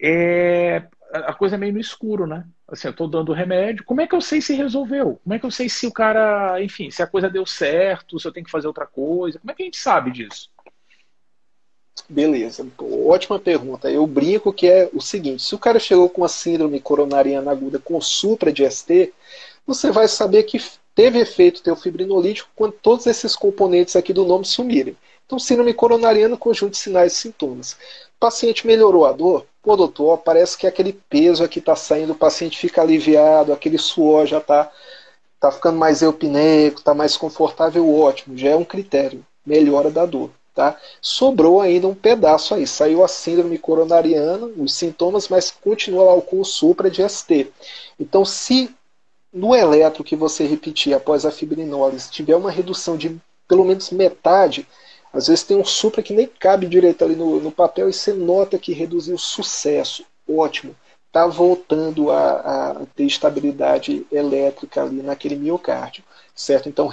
é, a coisa é meio no escuro, né? Assim, eu tô dando remédio. Como é que eu sei se resolveu? Como é que eu sei se o cara, enfim, se a coisa deu certo, se eu tenho que fazer outra coisa? Como é que a gente sabe disso? Beleza, ótima pergunta. Eu brinco que é o seguinte: se o cara chegou com a síndrome coronariana aguda com supra de ST, você vai saber que teve efeito teu fibrinolítico quando todos esses componentes aqui do nome sumirem. Então, síndrome coronariana, conjunto de sinais e sintomas. O paciente melhorou a dor? Pô, doutor, parece que aquele peso aqui está saindo, o paciente fica aliviado, aquele suor já está tá ficando mais eupneico, está mais confortável, ótimo, já é um critério. Melhora da dor. Tá? Sobrou ainda um pedaço aí. Saiu a síndrome coronariana, os sintomas, mas continua lá o supra de ST. Então, se no eletro que você repetir após a fibrinólise tiver uma redução de pelo menos metade, às vezes tem um supra que nem cabe direito ali no, no papel e você nota que reduziu sucesso. Ótimo. Está voltando a, a ter estabilidade elétrica ali naquele miocárdio certo? Então,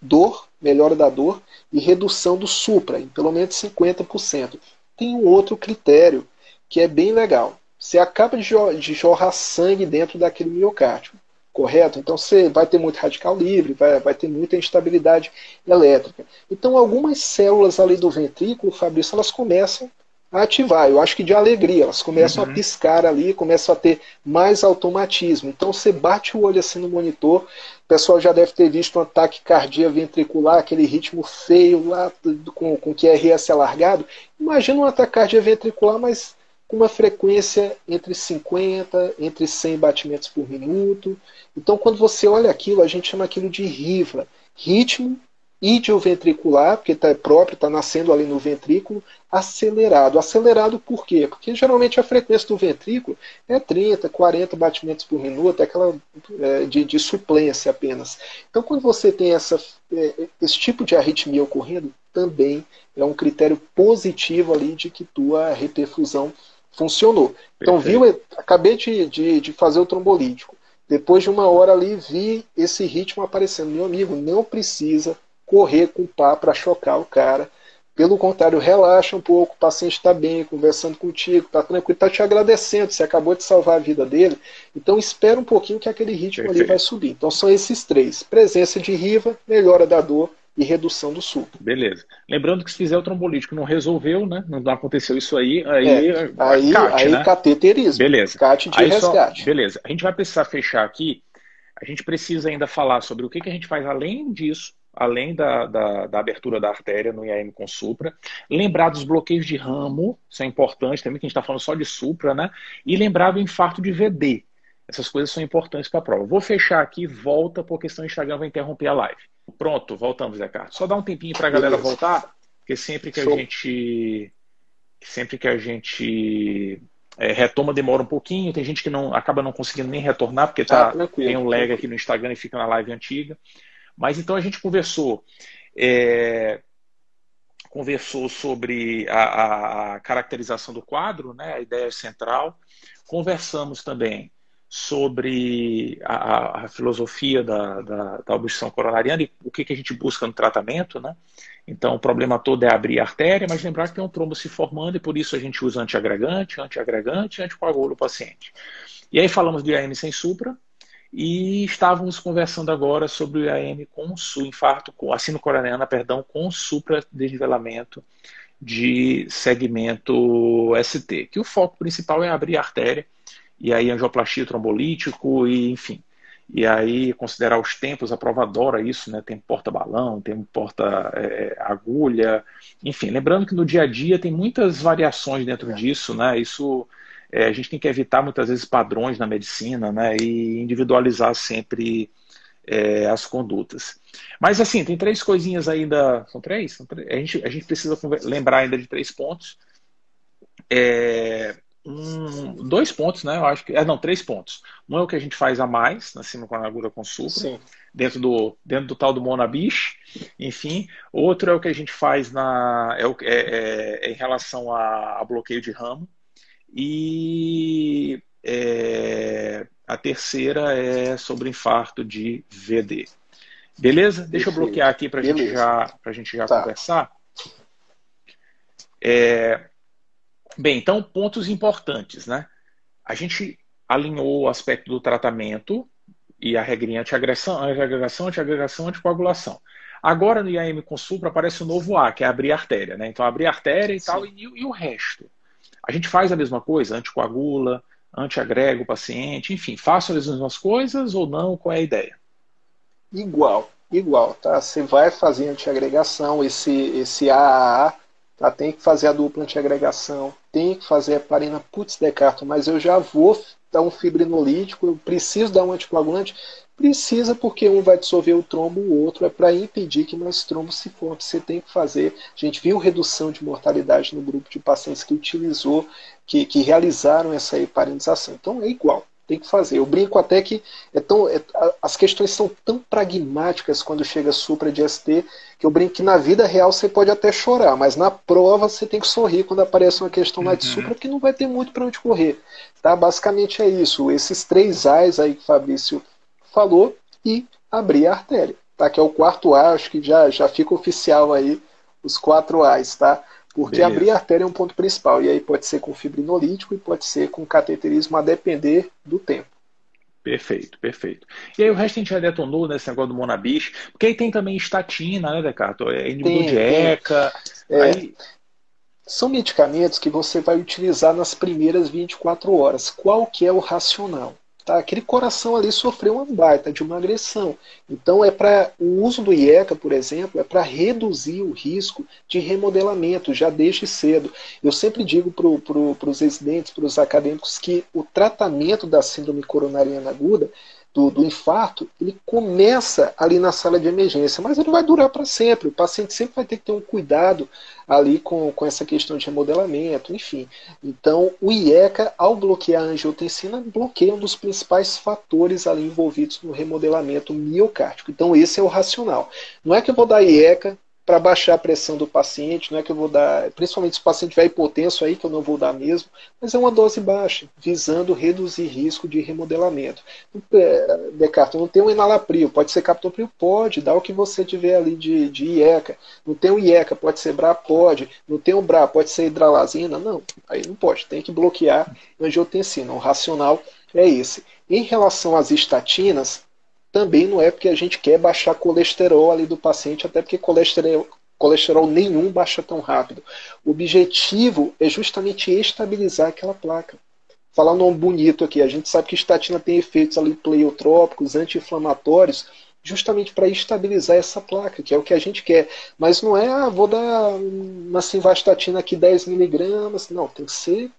dor, melhora da dor e redução do supra, em pelo menos 50%. Tem um outro critério que é bem legal. Você acaba de jorrar sangue dentro daquele miocárdio, correto? Então você vai ter muito radical livre, vai, vai ter muita instabilidade elétrica. Então algumas células ali do ventrículo, Fabrício, elas começam a ativar. Eu acho que de alegria, elas começam uhum. a piscar ali, começam a ter mais automatismo. Então você bate o olho assim no monitor, o pessoal já deve ter visto um ataque cardíaco ventricular, aquele ritmo feio lá com, com QRS alargado. Imagina um ataque cardíaco ventricular, mas com uma frequência entre 50, entre 100 batimentos por minuto. Então, quando você olha aquilo, a gente chama aquilo de RIVA, ritmo idioventricular, porque está próprio, está nascendo ali no ventrículo, acelerado. Acelerado por quê? Porque geralmente a frequência do ventrículo é 30, 40 batimentos por minuto, é aquela é, de, de, suplência apenas. Então, quando você tem essa, é, esse tipo de arritmia ocorrendo, também é um critério positivo ali de que tua reperfusão funcionou. Então, viu? Acabei de, de, de fazer o trombolítico. Depois de uma hora ali, vi esse ritmo aparecendo. Meu amigo, não precisa correr com o pá para chocar o cara. Pelo contrário, relaxa um pouco, o paciente está bem, conversando contigo, está tranquilo, está te agradecendo, você acabou de salvar a vida dele. Então espera um pouquinho que aquele ritmo Perfeito. ali vai subir. Então são esses três: presença de riva, melhora da dor e redução do suco. Beleza. Lembrando que se fizer o trombolítico não resolveu, né? Não aconteceu isso aí, aí é, aí, CAT, aí né? cateterismo. Beleza. CAT de aí resgate. Só, beleza. A gente vai precisar fechar aqui. A gente precisa ainda falar sobre o que, que a gente faz além disso além da, da, da, abertura da artéria no IAM com supra. Lembrar dos bloqueios de ramo, isso é importante também, que a gente está falando só de supra, né? E lembrar do infarto de VD. Essas coisas são importantes para a prova. Vou fechar aqui, volta, porque senão o Instagram vai interromper a live. Pronto, voltamos, Zé Carlos. Só dá um tempinho para a galera voltar, porque sempre que a Show. gente. Sempre que a gente é, retoma demora um pouquinho, tem gente que não acaba não conseguindo nem retornar, porque tá, tá tem um lag aqui no Instagram e fica na live antiga. Mas então a gente conversou. É, conversou sobre a, a, caracterização do quadro, né, a ideia central. Conversamos também sobre a, a filosofia da, da, da, obstrução coronariana e o que, que a gente busca no tratamento. Né? Então, o problema todo é abrir a artéria, mas lembrar que tem um trombo se formando e por isso a gente usa antiagregante, antiagregante e anticoagula o paciente. E aí falamos do IAM sem supra, e estávamos conversando agora sobre o IAM com SU, infarto, com assino coronariana, perdão, com supradesnivelamento de segmento ST, que o foco principal é abrir a artéria, e aí angioplastia trombolítico, e enfim. E aí considerar os tempos, a prova adora isso, né? Tem porta-balão, tem porta-agulha, é, enfim. Lembrando que no dia a dia tem muitas variações dentro disso, né? Isso é, a gente tem que evitar muitas vezes padrões na medicina né, e individualizar sempre é, as condutas. Mas assim, tem três coisinhas ainda. São três? São três a, gente, a gente precisa lembrar ainda de três pontos. É, um, dois pontos, né? Eu acho que. É, não, três pontos. Um é o que a gente faz a mais na sinucoagula com supra, dentro do, dentro do tal do Monabish, enfim. Outro é o que a gente faz na, é, o, é, é, é em relação a, a bloqueio de ramo. E é, a terceira é sobre infarto de VD. Beleza? Deixa eu bloquear aqui para gente já, a gente já tá. conversar. É, bem, então, pontos importantes, né? A gente alinhou o aspecto do tratamento e a regrinha antiagressão, antiagregação, antiagregação, anticoagulação. Agora no IAM com supra aparece o novo A, que é abrir a artéria, né? Então abrir a artéria e Sim. tal, e, e, o resto. A gente faz a mesma coisa, anticoagula, antiagrega o paciente, enfim, faço as mesmas coisas ou não? Qual é a ideia? Igual. igual, tá? Você vai fazer antiagregação, esse, esse AAA, tá? tem que fazer a dupla antiagregação, tem que fazer a parina, putz, Decarto, mas eu já vou dar um fibrinolítico, eu preciso dar um anticoagulante, Precisa porque um vai dissolver o trombo, o outro é para impedir que mais trombo se forme. Você tem que fazer. A gente viu redução de mortalidade no grupo de pacientes que utilizou, que, que realizaram essa heparinização. Então é igual, tem que fazer. Eu brinco até que é tão, é, as questões são tão pragmáticas quando chega supra de ST, que eu brinco que na vida real você pode até chorar, mas na prova você tem que sorrir quando aparece uma questão lá de uhum. supra, que não vai ter muito para onde correr. Tá? Basicamente é isso. Esses três A's aí que o Fabrício falou e abrir a artéria, tá? Que é o quarto A, acho que já, já fica oficial aí os quatro A's, tá? Porque Beleza. abrir a artéria é um ponto principal. E aí pode ser com fibrinolítico e pode ser com cateterismo a depender do tempo. Perfeito, perfeito. E aí o resto a gente já detonou nesse negócio do Monabis, porque aí tem também estatina, né, Decato? É inibidor tem, de ECA. É, aí... São medicamentos que você vai utilizar nas primeiras 24 horas. Qual que é o racional? Tá? Aquele coração ali sofreu uma baita de uma agressão. Então é para o uso do IECA, por exemplo, é para reduzir o risco de remodelamento, já desde cedo. Eu sempre digo para pro, os residentes, para os acadêmicos, que o tratamento da síndrome coronariana aguda do, do, infarto, ele começa ali na sala de emergência, mas ele vai durar para sempre. O paciente sempre vai ter que ter um cuidado ali com, com essa questão de remodelamento, enfim. Então, o IECA, ao bloquear a angiotensina, bloqueia um dos principais fatores ali envolvidos no remodelamento miocárdico. Então, esse é o racional. Não é que eu vou dar IECA para baixar a pressão do paciente, não é que eu vou dar, principalmente se o paciente tiver hipotenso aí, que eu não vou dar mesmo, mas é uma dose baixa, visando reduzir risco de remodelamento. É, Descartes, não tem um enalapril, pode ser captopril? Pode, dá o que você tiver ali de, de IECA. Não tem um IECA, pode ser BRA? Pode. Não tem um BRA, pode ser hidralazina? Não, aí não pode, tem que bloquear angiotensina. O racional é esse. Em relação às estatinas, também não é porque a gente quer baixar colesterol ali do paciente, até porque colesterol, colesterol nenhum baixa tão rápido. O objetivo é justamente estabilizar aquela placa. Falar um bonito aqui, a gente sabe que estatina tem efeitos ali pleiotrópicos, anti-inflamatórios, justamente para estabilizar essa placa, que é o que a gente quer. Mas não é, ah, vou dar uma simvastatina aqui 10 miligramas, não, tem que ser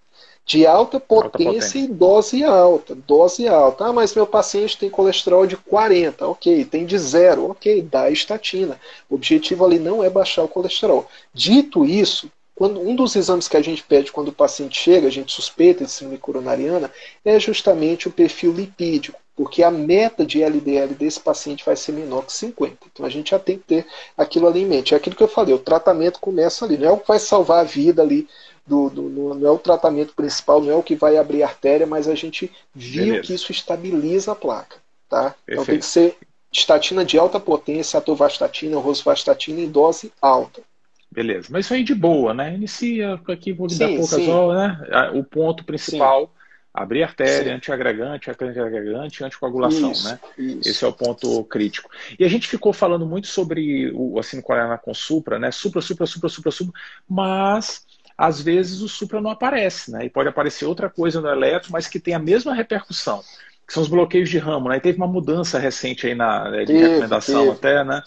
de alta potência, alta potência, e dose alta. Dose alta. Ah, mas meu paciente tem colesterol de 40, ok. Tem de zero, ok. Dá estatina. O objetivo ali não é baixar o colesterol. Dito isso, quando um dos exames que a gente pede quando o paciente chega, a gente suspeita de síndrome coronariana, é justamente o perfil lipídico, porque a meta de LDL desse paciente vai ser menor que 50. Então a gente já tem que ter aquilo ali em mente. É aquilo que eu falei, o tratamento começa ali, não é o que vai salvar a vida ali do, do, não é o tratamento principal, não é o que vai abrir a artéria, mas a gente viu Beleza. que isso estabiliza a placa. Tá? Então tem que ser estatina de alta potência, atovastatina, rosuvastatina em dose alta. Beleza, mas isso aí de boa, né? Inicia aqui, vou lhe dar poucas horas, né? O ponto principal, sim. abrir artéria, antiagregante, antiagregante, anticoagulação, isso, né? Isso. Esse é o ponto crítico. E a gente ficou falando muito sobre o assino coreana com supra, né? Supra, supra, supra, supra, supra, mas às vezes o supra não aparece, né? E pode aparecer outra coisa no eletro, mas que tem a mesma repercussão, que são os bloqueios de ramo, né? E teve uma mudança recente aí na né, de teve, recomendação teve. até, né?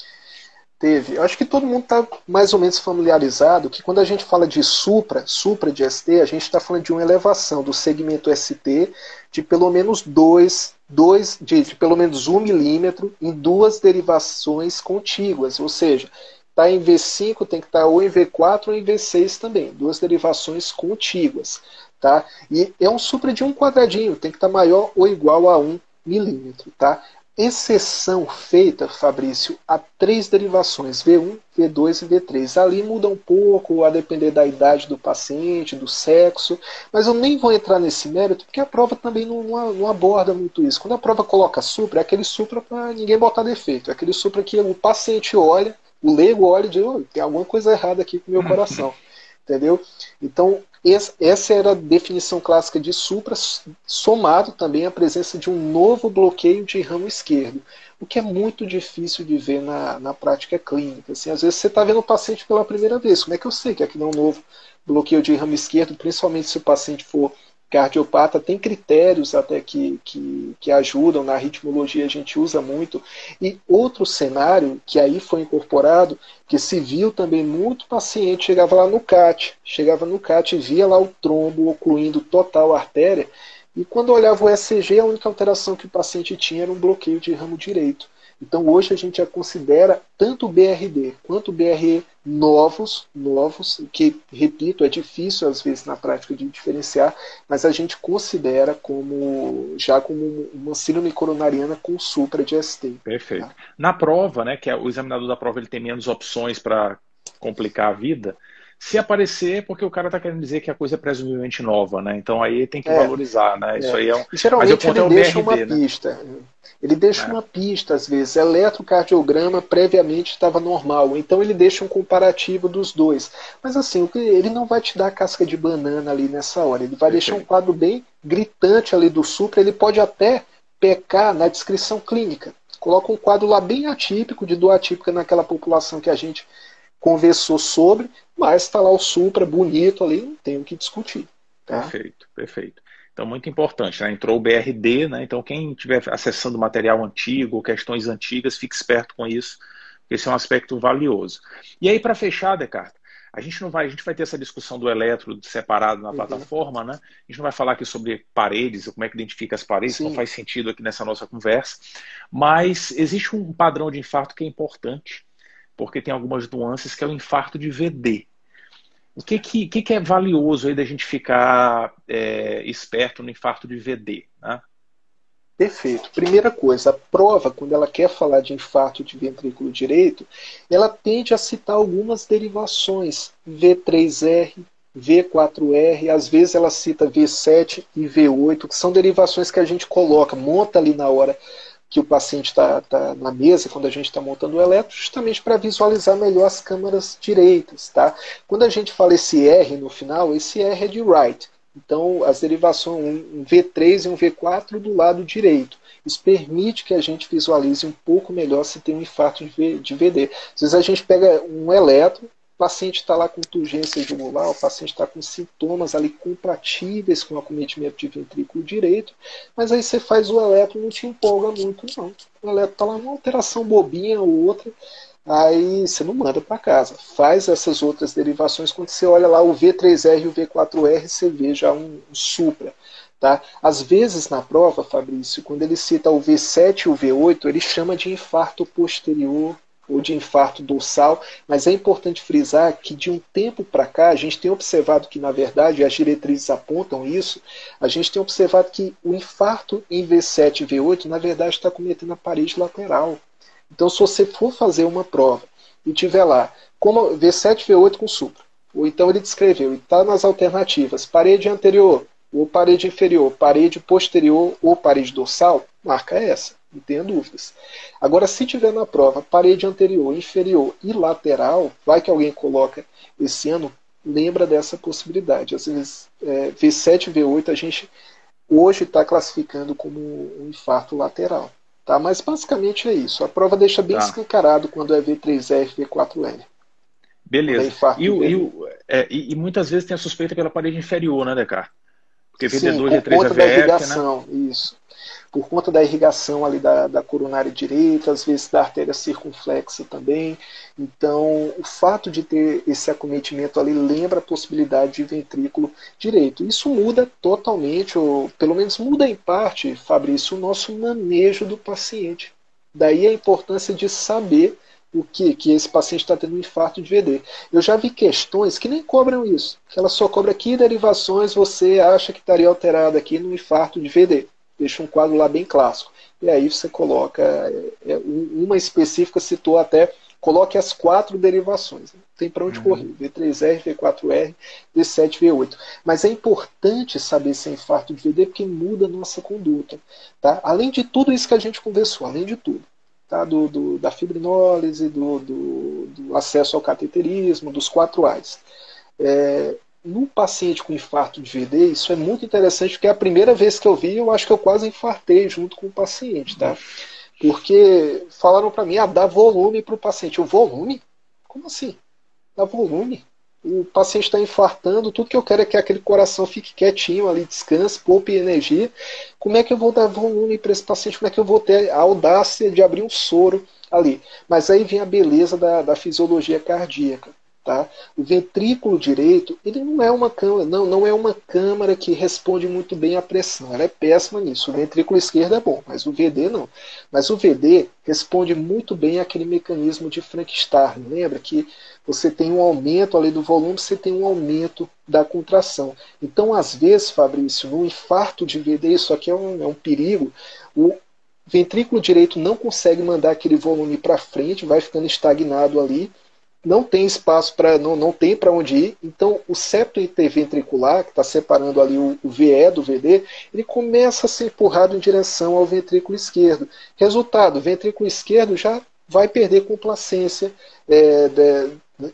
Teve. Eu acho que todo mundo está mais ou menos familiarizado que quando a gente fala de supra, supra de ST, a gente está falando de uma elevação do segmento ST de pelo menos 2, dois, de, de pelo menos 1 um milímetro em duas derivações contíguas, ou seja, está em V5, tem que estar tá ou em V4 ou em V6 também, duas derivações contíguas. Tá? E é um supra de um quadradinho, tem que estar tá maior ou igual a 1 milímetro. Tá? Exceção feita, Fabrício, a três derivações, V1, V2 e V3. Ali muda um pouco, a depender da idade do paciente, do sexo, mas eu nem vou entrar nesse mérito, porque a prova também não, não, não aborda muito isso. Quando a prova coloca supra, é aquele supra para ninguém botar defeito, é aquele supra que o paciente olha, o leigo olha e diz, oh, tem alguma coisa errada aqui com o meu coração. Entendeu? Então, essa era a definição clássica de supra, somado também à presença de um novo bloqueio de ramo esquerdo, o que é muito difícil de ver na, na prática clínica. Assim, às vezes você está vendo o paciente pela primeira vez, como é que eu sei que aquilo é um novo bloqueio de ramo esquerdo, principalmente se o paciente for cardiopata, tem critérios até que, que, que, ajudam, na ritmologia a gente usa muito. E outro cenário que aí foi incorporado, que se viu também muito paciente, chegava lá no CAT, chegava no CAT e via lá o trombo ocluindo total a artéria, e quando olhava o ECG, a única alteração que o paciente tinha era um bloqueio de ramo direito. Então hoje a gente já considera tanto o BRD quanto o BRE novos, novos, que, repito, é difícil às vezes na prática de diferenciar, mas a gente considera como já como uma síndrome coronariana com supra de ST. Perfeito. Tá? Na prova, né, que é, o examinador da prova ele tem menos opções para complicar a vida, se aparecer, é porque o cara está querendo dizer que a coisa é presumivelmente nova, né? Então aí tem que é, valorizar, né? Isso é. aí é um. E geralmente ele deixa BRD, uma né? pista. Ele deixa é. uma pista, às vezes. Eletrocardiograma previamente estava normal. Então ele deixa um comparativo dos dois. Mas assim, ele não vai te dar casca de banana ali nessa hora. Ele vai deixar um quadro bem gritante ali do supra. Ele pode até pecar na descrição clínica. Coloca um quadro lá bem atípico, de dor atípica naquela população que a gente conversou sobre, mas está lá o Supra bonito ali, não tem o que discutir. Tá? Perfeito, perfeito. Então, muito importante, né? entrou o BRD, né? então quem estiver acessando material antigo questões antigas, fique esperto com isso, porque esse é um aspecto valioso. E aí, para fechar, Descartes, a gente não vai, a gente vai ter essa discussão do eletro separado na uhum. plataforma, né? A gente não vai falar aqui sobre paredes, como é que identifica as paredes, Sim. não faz sentido aqui nessa nossa conversa. Mas existe um padrão de infarto que é importante, porque tem algumas nuances que é o infarto de VD. O que, que, que é valioso aí da gente ficar é, esperto no infarto de VD? Né? Perfeito. Primeira coisa, a prova, quando ela quer falar de infarto de ventrículo direito, ela tende a citar algumas derivações, V3R, V4R, às vezes ela cita V7 e V8, que são derivações que a gente coloca, monta ali na hora que o paciente está tá na mesa quando a gente está montando o eletro, justamente para visualizar melhor as câmaras direitas. Tá? Quando a gente fala esse R no final, esse R é de right. Então, as derivações, um V3 e um V4 do lado direito. Isso permite que a gente visualize um pouco melhor se tem um infarto de VD. Às vezes a gente pega um eletro, paciente está lá com turgência jugular, o paciente está com sintomas ali compatíveis com o acometimento de ventrículo direito, mas aí você faz o eletro não te empolga muito, não. O eletro está lá uma alteração bobinha ou outra, aí você não manda para casa. Faz essas outras derivações, quando você olha lá o V3R e o V4R, você vê já um, um supra. Tá? Às vezes na prova, Fabrício, quando ele cita o V7 e o V8, ele chama de infarto posterior ou de infarto dorsal, mas é importante frisar que de um tempo para cá a gente tem observado que, na verdade, as diretrizes apontam isso, a gente tem observado que o infarto em V7 e V8, na verdade, está cometendo a parede lateral. Então, se você for fazer uma prova e tiver lá como V7 V8 com supra, ou então ele descreveu e está nas alternativas parede anterior, ou parede inferior, parede posterior ou parede dorsal, marca essa não tenha dúvidas. Agora, se tiver na prova parede anterior, inferior e lateral, vai que alguém coloca esse ano, lembra dessa possibilidade. Às vezes, é, V7 V8 a gente hoje está classificando como um infarto lateral. Tá? Mas basicamente é isso. A prova deixa bem tá. escancarado quando é V3R, V4R. Beleza. É e, o, é, e, e, muitas vezes tem a suspeita pela parede inferior, né, Descartes? Porque VD2 e 3 é VF, né? Isso por conta da irrigação ali da, da coronária direita, às vezes da artéria circunflexa também. Então, o fato de ter esse acometimento ali lembra a possibilidade de ventrículo direito. Isso muda totalmente, ou pelo menos muda em parte, Fabrício, o nosso manejo do paciente. Daí a importância de saber o que que esse paciente está tendo um infarto de VD. Eu já vi questões que nem cobram isso, que ela só cobra que derivações você acha que estaria alterada aqui no infarto de VD deixa um quadro lá bem clássico. E aí você coloca, é, é uma específica citou até, coloque as quatro derivações. Tem para onde uhum. correr, V3R, V4R, V7, V8. Mas é importante saber se é infarto de VD porque muda a nossa conduta. Tá? Além de tudo isso que a gente conversou, além de tudo. Tá? Do, do da fibrinólise, do, do, do, acesso ao cateterismo, dos quatro A's. É, no paciente com infarto de VD, isso é muito interessante, porque é a primeira vez que eu vi, eu acho que eu quase infartei junto com o paciente, tá? Porque falaram para mim, ah, dá volume para o paciente. O volume? Como assim? Dá volume? o paciente está infartando, tudo que eu quero é que aquele coração fique quietinho ali, descanse, poupe energia. Como é que eu vou dar volume para esse paciente? Como é que eu vou ter a audácia de abrir um soro ali? Mas aí vem a beleza da, da fisiologia cardíaca. Tá? O ventrículo direito, ele não é uma câmara, não, não é uma câmara que responde muito bem à pressão. Ela é péssima nisso. O ventrículo esquerdo é bom, mas o VD não. Mas o VD responde muito bem àquele mecanismo de Frank-Starling. Lembra que você tem um aumento ali do volume, você tem um aumento da contração. Então, às vezes, Fabrício, no infarto de VD, isso aqui é um, é um perigo, o ventrículo direito não consegue mandar aquele volume para frente, vai ficando estagnado ali não tem espaço para não, não tem para onde ir. Então o septo interventricular, que está separando ali o, o, VE do VD, ele começa a ser empurrado em direção ao ventrículo esquerdo. Resultado, o ventrículo esquerdo já vai perder complacência é, de,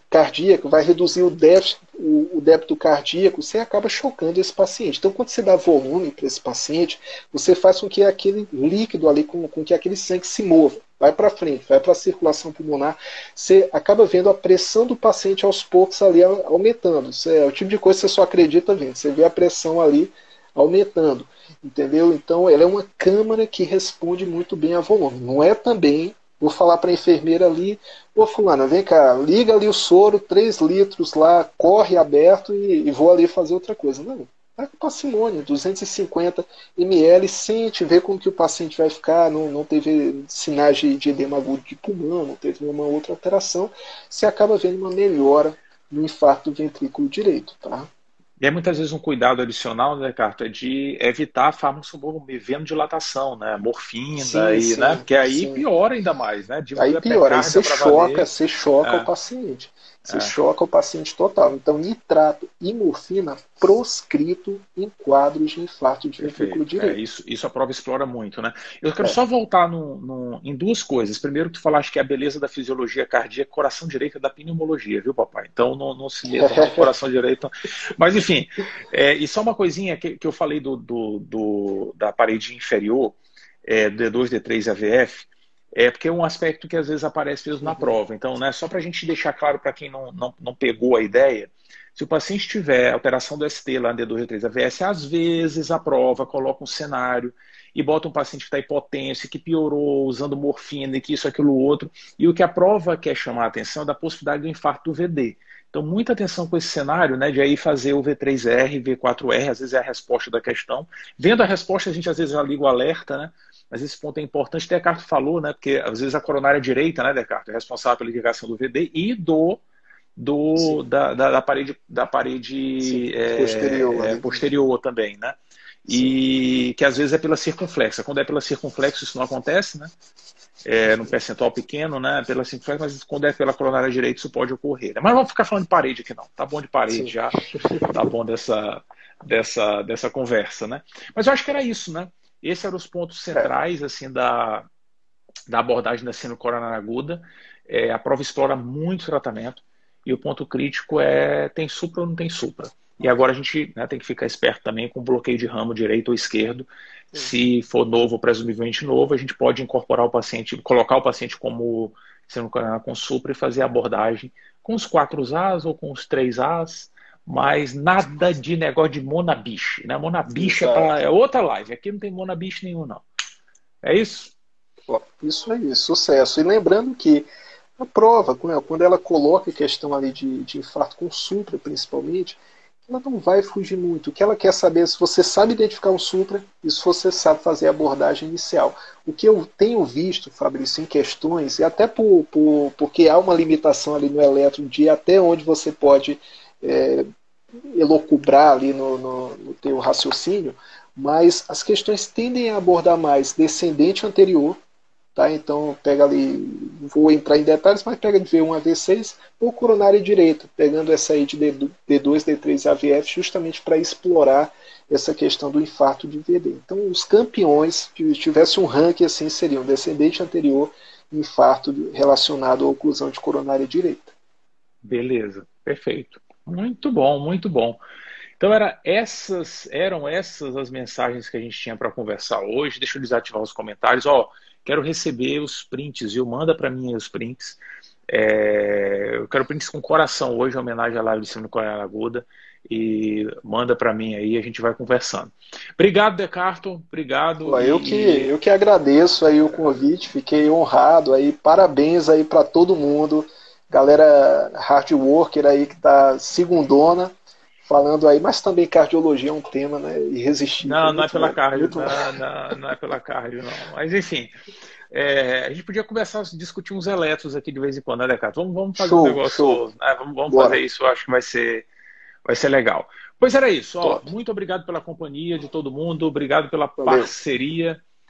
cardíaco, vai reduzir o déficit, o, o, débito cardíaco, você acaba chocando esse paciente. Então, quando você dá volume para esse paciente, você faz com que aquele líquido ali, com, com que aquele sangue se mova, vai para frente, vai para a circulação pulmonar, você acaba vendo a pressão do paciente aos poucos ali aumentando. Isso é o tipo de coisa que você só acredita vendo. Você vê a pressão ali aumentando, entendeu? Então, ela é uma câmara que responde muito bem a volume. Não é também Vou falar para a enfermeira ali, ô fulana, vem cá, liga ali o soro, 3 litros lá, corre aberto e, e vou ali fazer outra coisa. Não, vai com parcimônia, 250 ml, sente, vê como que o paciente vai ficar, não, não teve sinais de, de edema agudo de pulmão, não teve nenhuma outra alteração, você acaba vendo uma melhora no infarto ventrículo direito, tá? E é muitas vezes um cuidado adicional, né, Carto, é de evitar farmacomorfina dilatação, né? Morfina, sim, e, sim, né? Porque aí sim. piora ainda mais, né? aí piora, aí você choca, você choca é. o paciente. Você é. choca o paciente total. Então, nitrato e morfina proscrito em quadros de infarto de ventrículo direito. É, isso, isso a prova explora muito, né? Eu quero é. só voltar no, no, em duas coisas. Primeiro, tu falaste que é a beleza da fisiologia cardíaca, coração direito é da pneumologia, viu, papai? Então, não, não se meta no coração direito. Mas, enfim, é, e só uma coisinha que, que eu falei do, do, do da parede inferior, é, D2, D3 AVF, é porque é um aspecto que às vezes aparece mesmo na uhum. prova. Então, né, só para a gente deixar claro para quem não, não, não pegou a ideia, se o paciente tiver alteração do ST lá no D2 D3 AVS, às vezes a prova coloca um cenário e bota um paciente que está hipotência, que piorou usando morfina que isso, aquilo, outro. E o que a prova quer chamar a atenção é da possibilidade do infarto do VD. Então, muita atenção com esse cenário, né, de aí fazer o V3R, V4R, às vezes é a resposta da questão. Vendo a resposta, a gente às vezes já liga o alerta, né? mas esse ponto é importante. Descartes falou, né? Porque às vezes a coronária direita, né, Descartes, é responsável pela irrigação do VD e do do da, da, da, parede da parede é, posterior, é, posterior também, né? E Sim. que às vezes é pela circunflexa. Quando é pela circunflexa isso não acontece, né? É, no percentual pequeno, né? Pela circunflexa, mas quando é pela coronária direita isso pode ocorrer. Né? Mas não vamos ficar falando de parede aqui não. Tá bom de parede Sim. já. Tá bom dessa dessa dessa conversa, né? Mas eu acho que era isso, né? Esses eram os pontos centrais assim da, da abordagem da síndrome coronária aguda. É, a prova explora muito tratamento e o ponto crítico é tem supra ou não tem supra. E agora a gente né, tem que ficar esperto também com bloqueio de ramo direito ou esquerdo. Se for novo, presumivelmente novo, a gente pode incorporar o paciente, colocar o paciente como sendo com supra e fazer a abordagem com os quatro As ou com os três As, mas nada de negócio de monabiche. Né? Monabiche é, pra, é, outra live. Aqui não tem monabiche nenhum, não. É isso? Isso aí, sucesso. E lembrando que a prova, quando ela coloca a questão ali de, de infarto com supra, principalmente, ela não vai fugir muito. O que ela quer saber é se você sabe identificar um supra e se você sabe fazer a abordagem inicial. O que eu tenho visto, Fabrício, em questões, e até por, por, porque há uma limitação ali no elétron de até onde você pode é, elocubrar ali no, no, no teu raciocínio, mas as questões tendem a abordar mais descendente anterior, tá? Então pega ali, vou entrar em detalhes, mas pega de V1 a V6 ou coronária direita, pegando essa aí de D2, D3 AVF, justamente para explorar essa questão do infarto de VD. Então os campeões, se tivesse um ranking assim, seriam descendente anterior, infarto relacionado à oclusão de coronária direita. Beleza, perfeito. Muito bom, muito bom. Então era essas, eram essas as mensagens que a gente tinha para conversar hoje. Deixa eu desativar os comentários. Ó, quero receber os prints, viu? Manda para mim os prints. É, eu quero print com coração hoje, em homenagem à live de do Coreia Aguda. E manda para mim aí, a gente vai conversando. Obrigado, Decarto. Obrigado. Eu, e... que, eu que agradeço aí o convite, fiquei honrado aí. Parabéns aí para todo mundo. Galera hard worker aí que tá segundona falando aí, mas também cardiologia é um tema né, irresistível. Não, não é pela cardio, não, não, não, é pela cardio, não. Mas enfim, é, a gente podia começar a discutir uns eletros aqui de vez em quando, né, Decato? Vamos, vamos fazer show, um negócio, né, vamos, vamos fazer isso, eu acho que vai ser, vai ser legal. Pois era isso, ó, muito obrigado pela companhia de todo mundo, obrigado pela Valeu. parceria.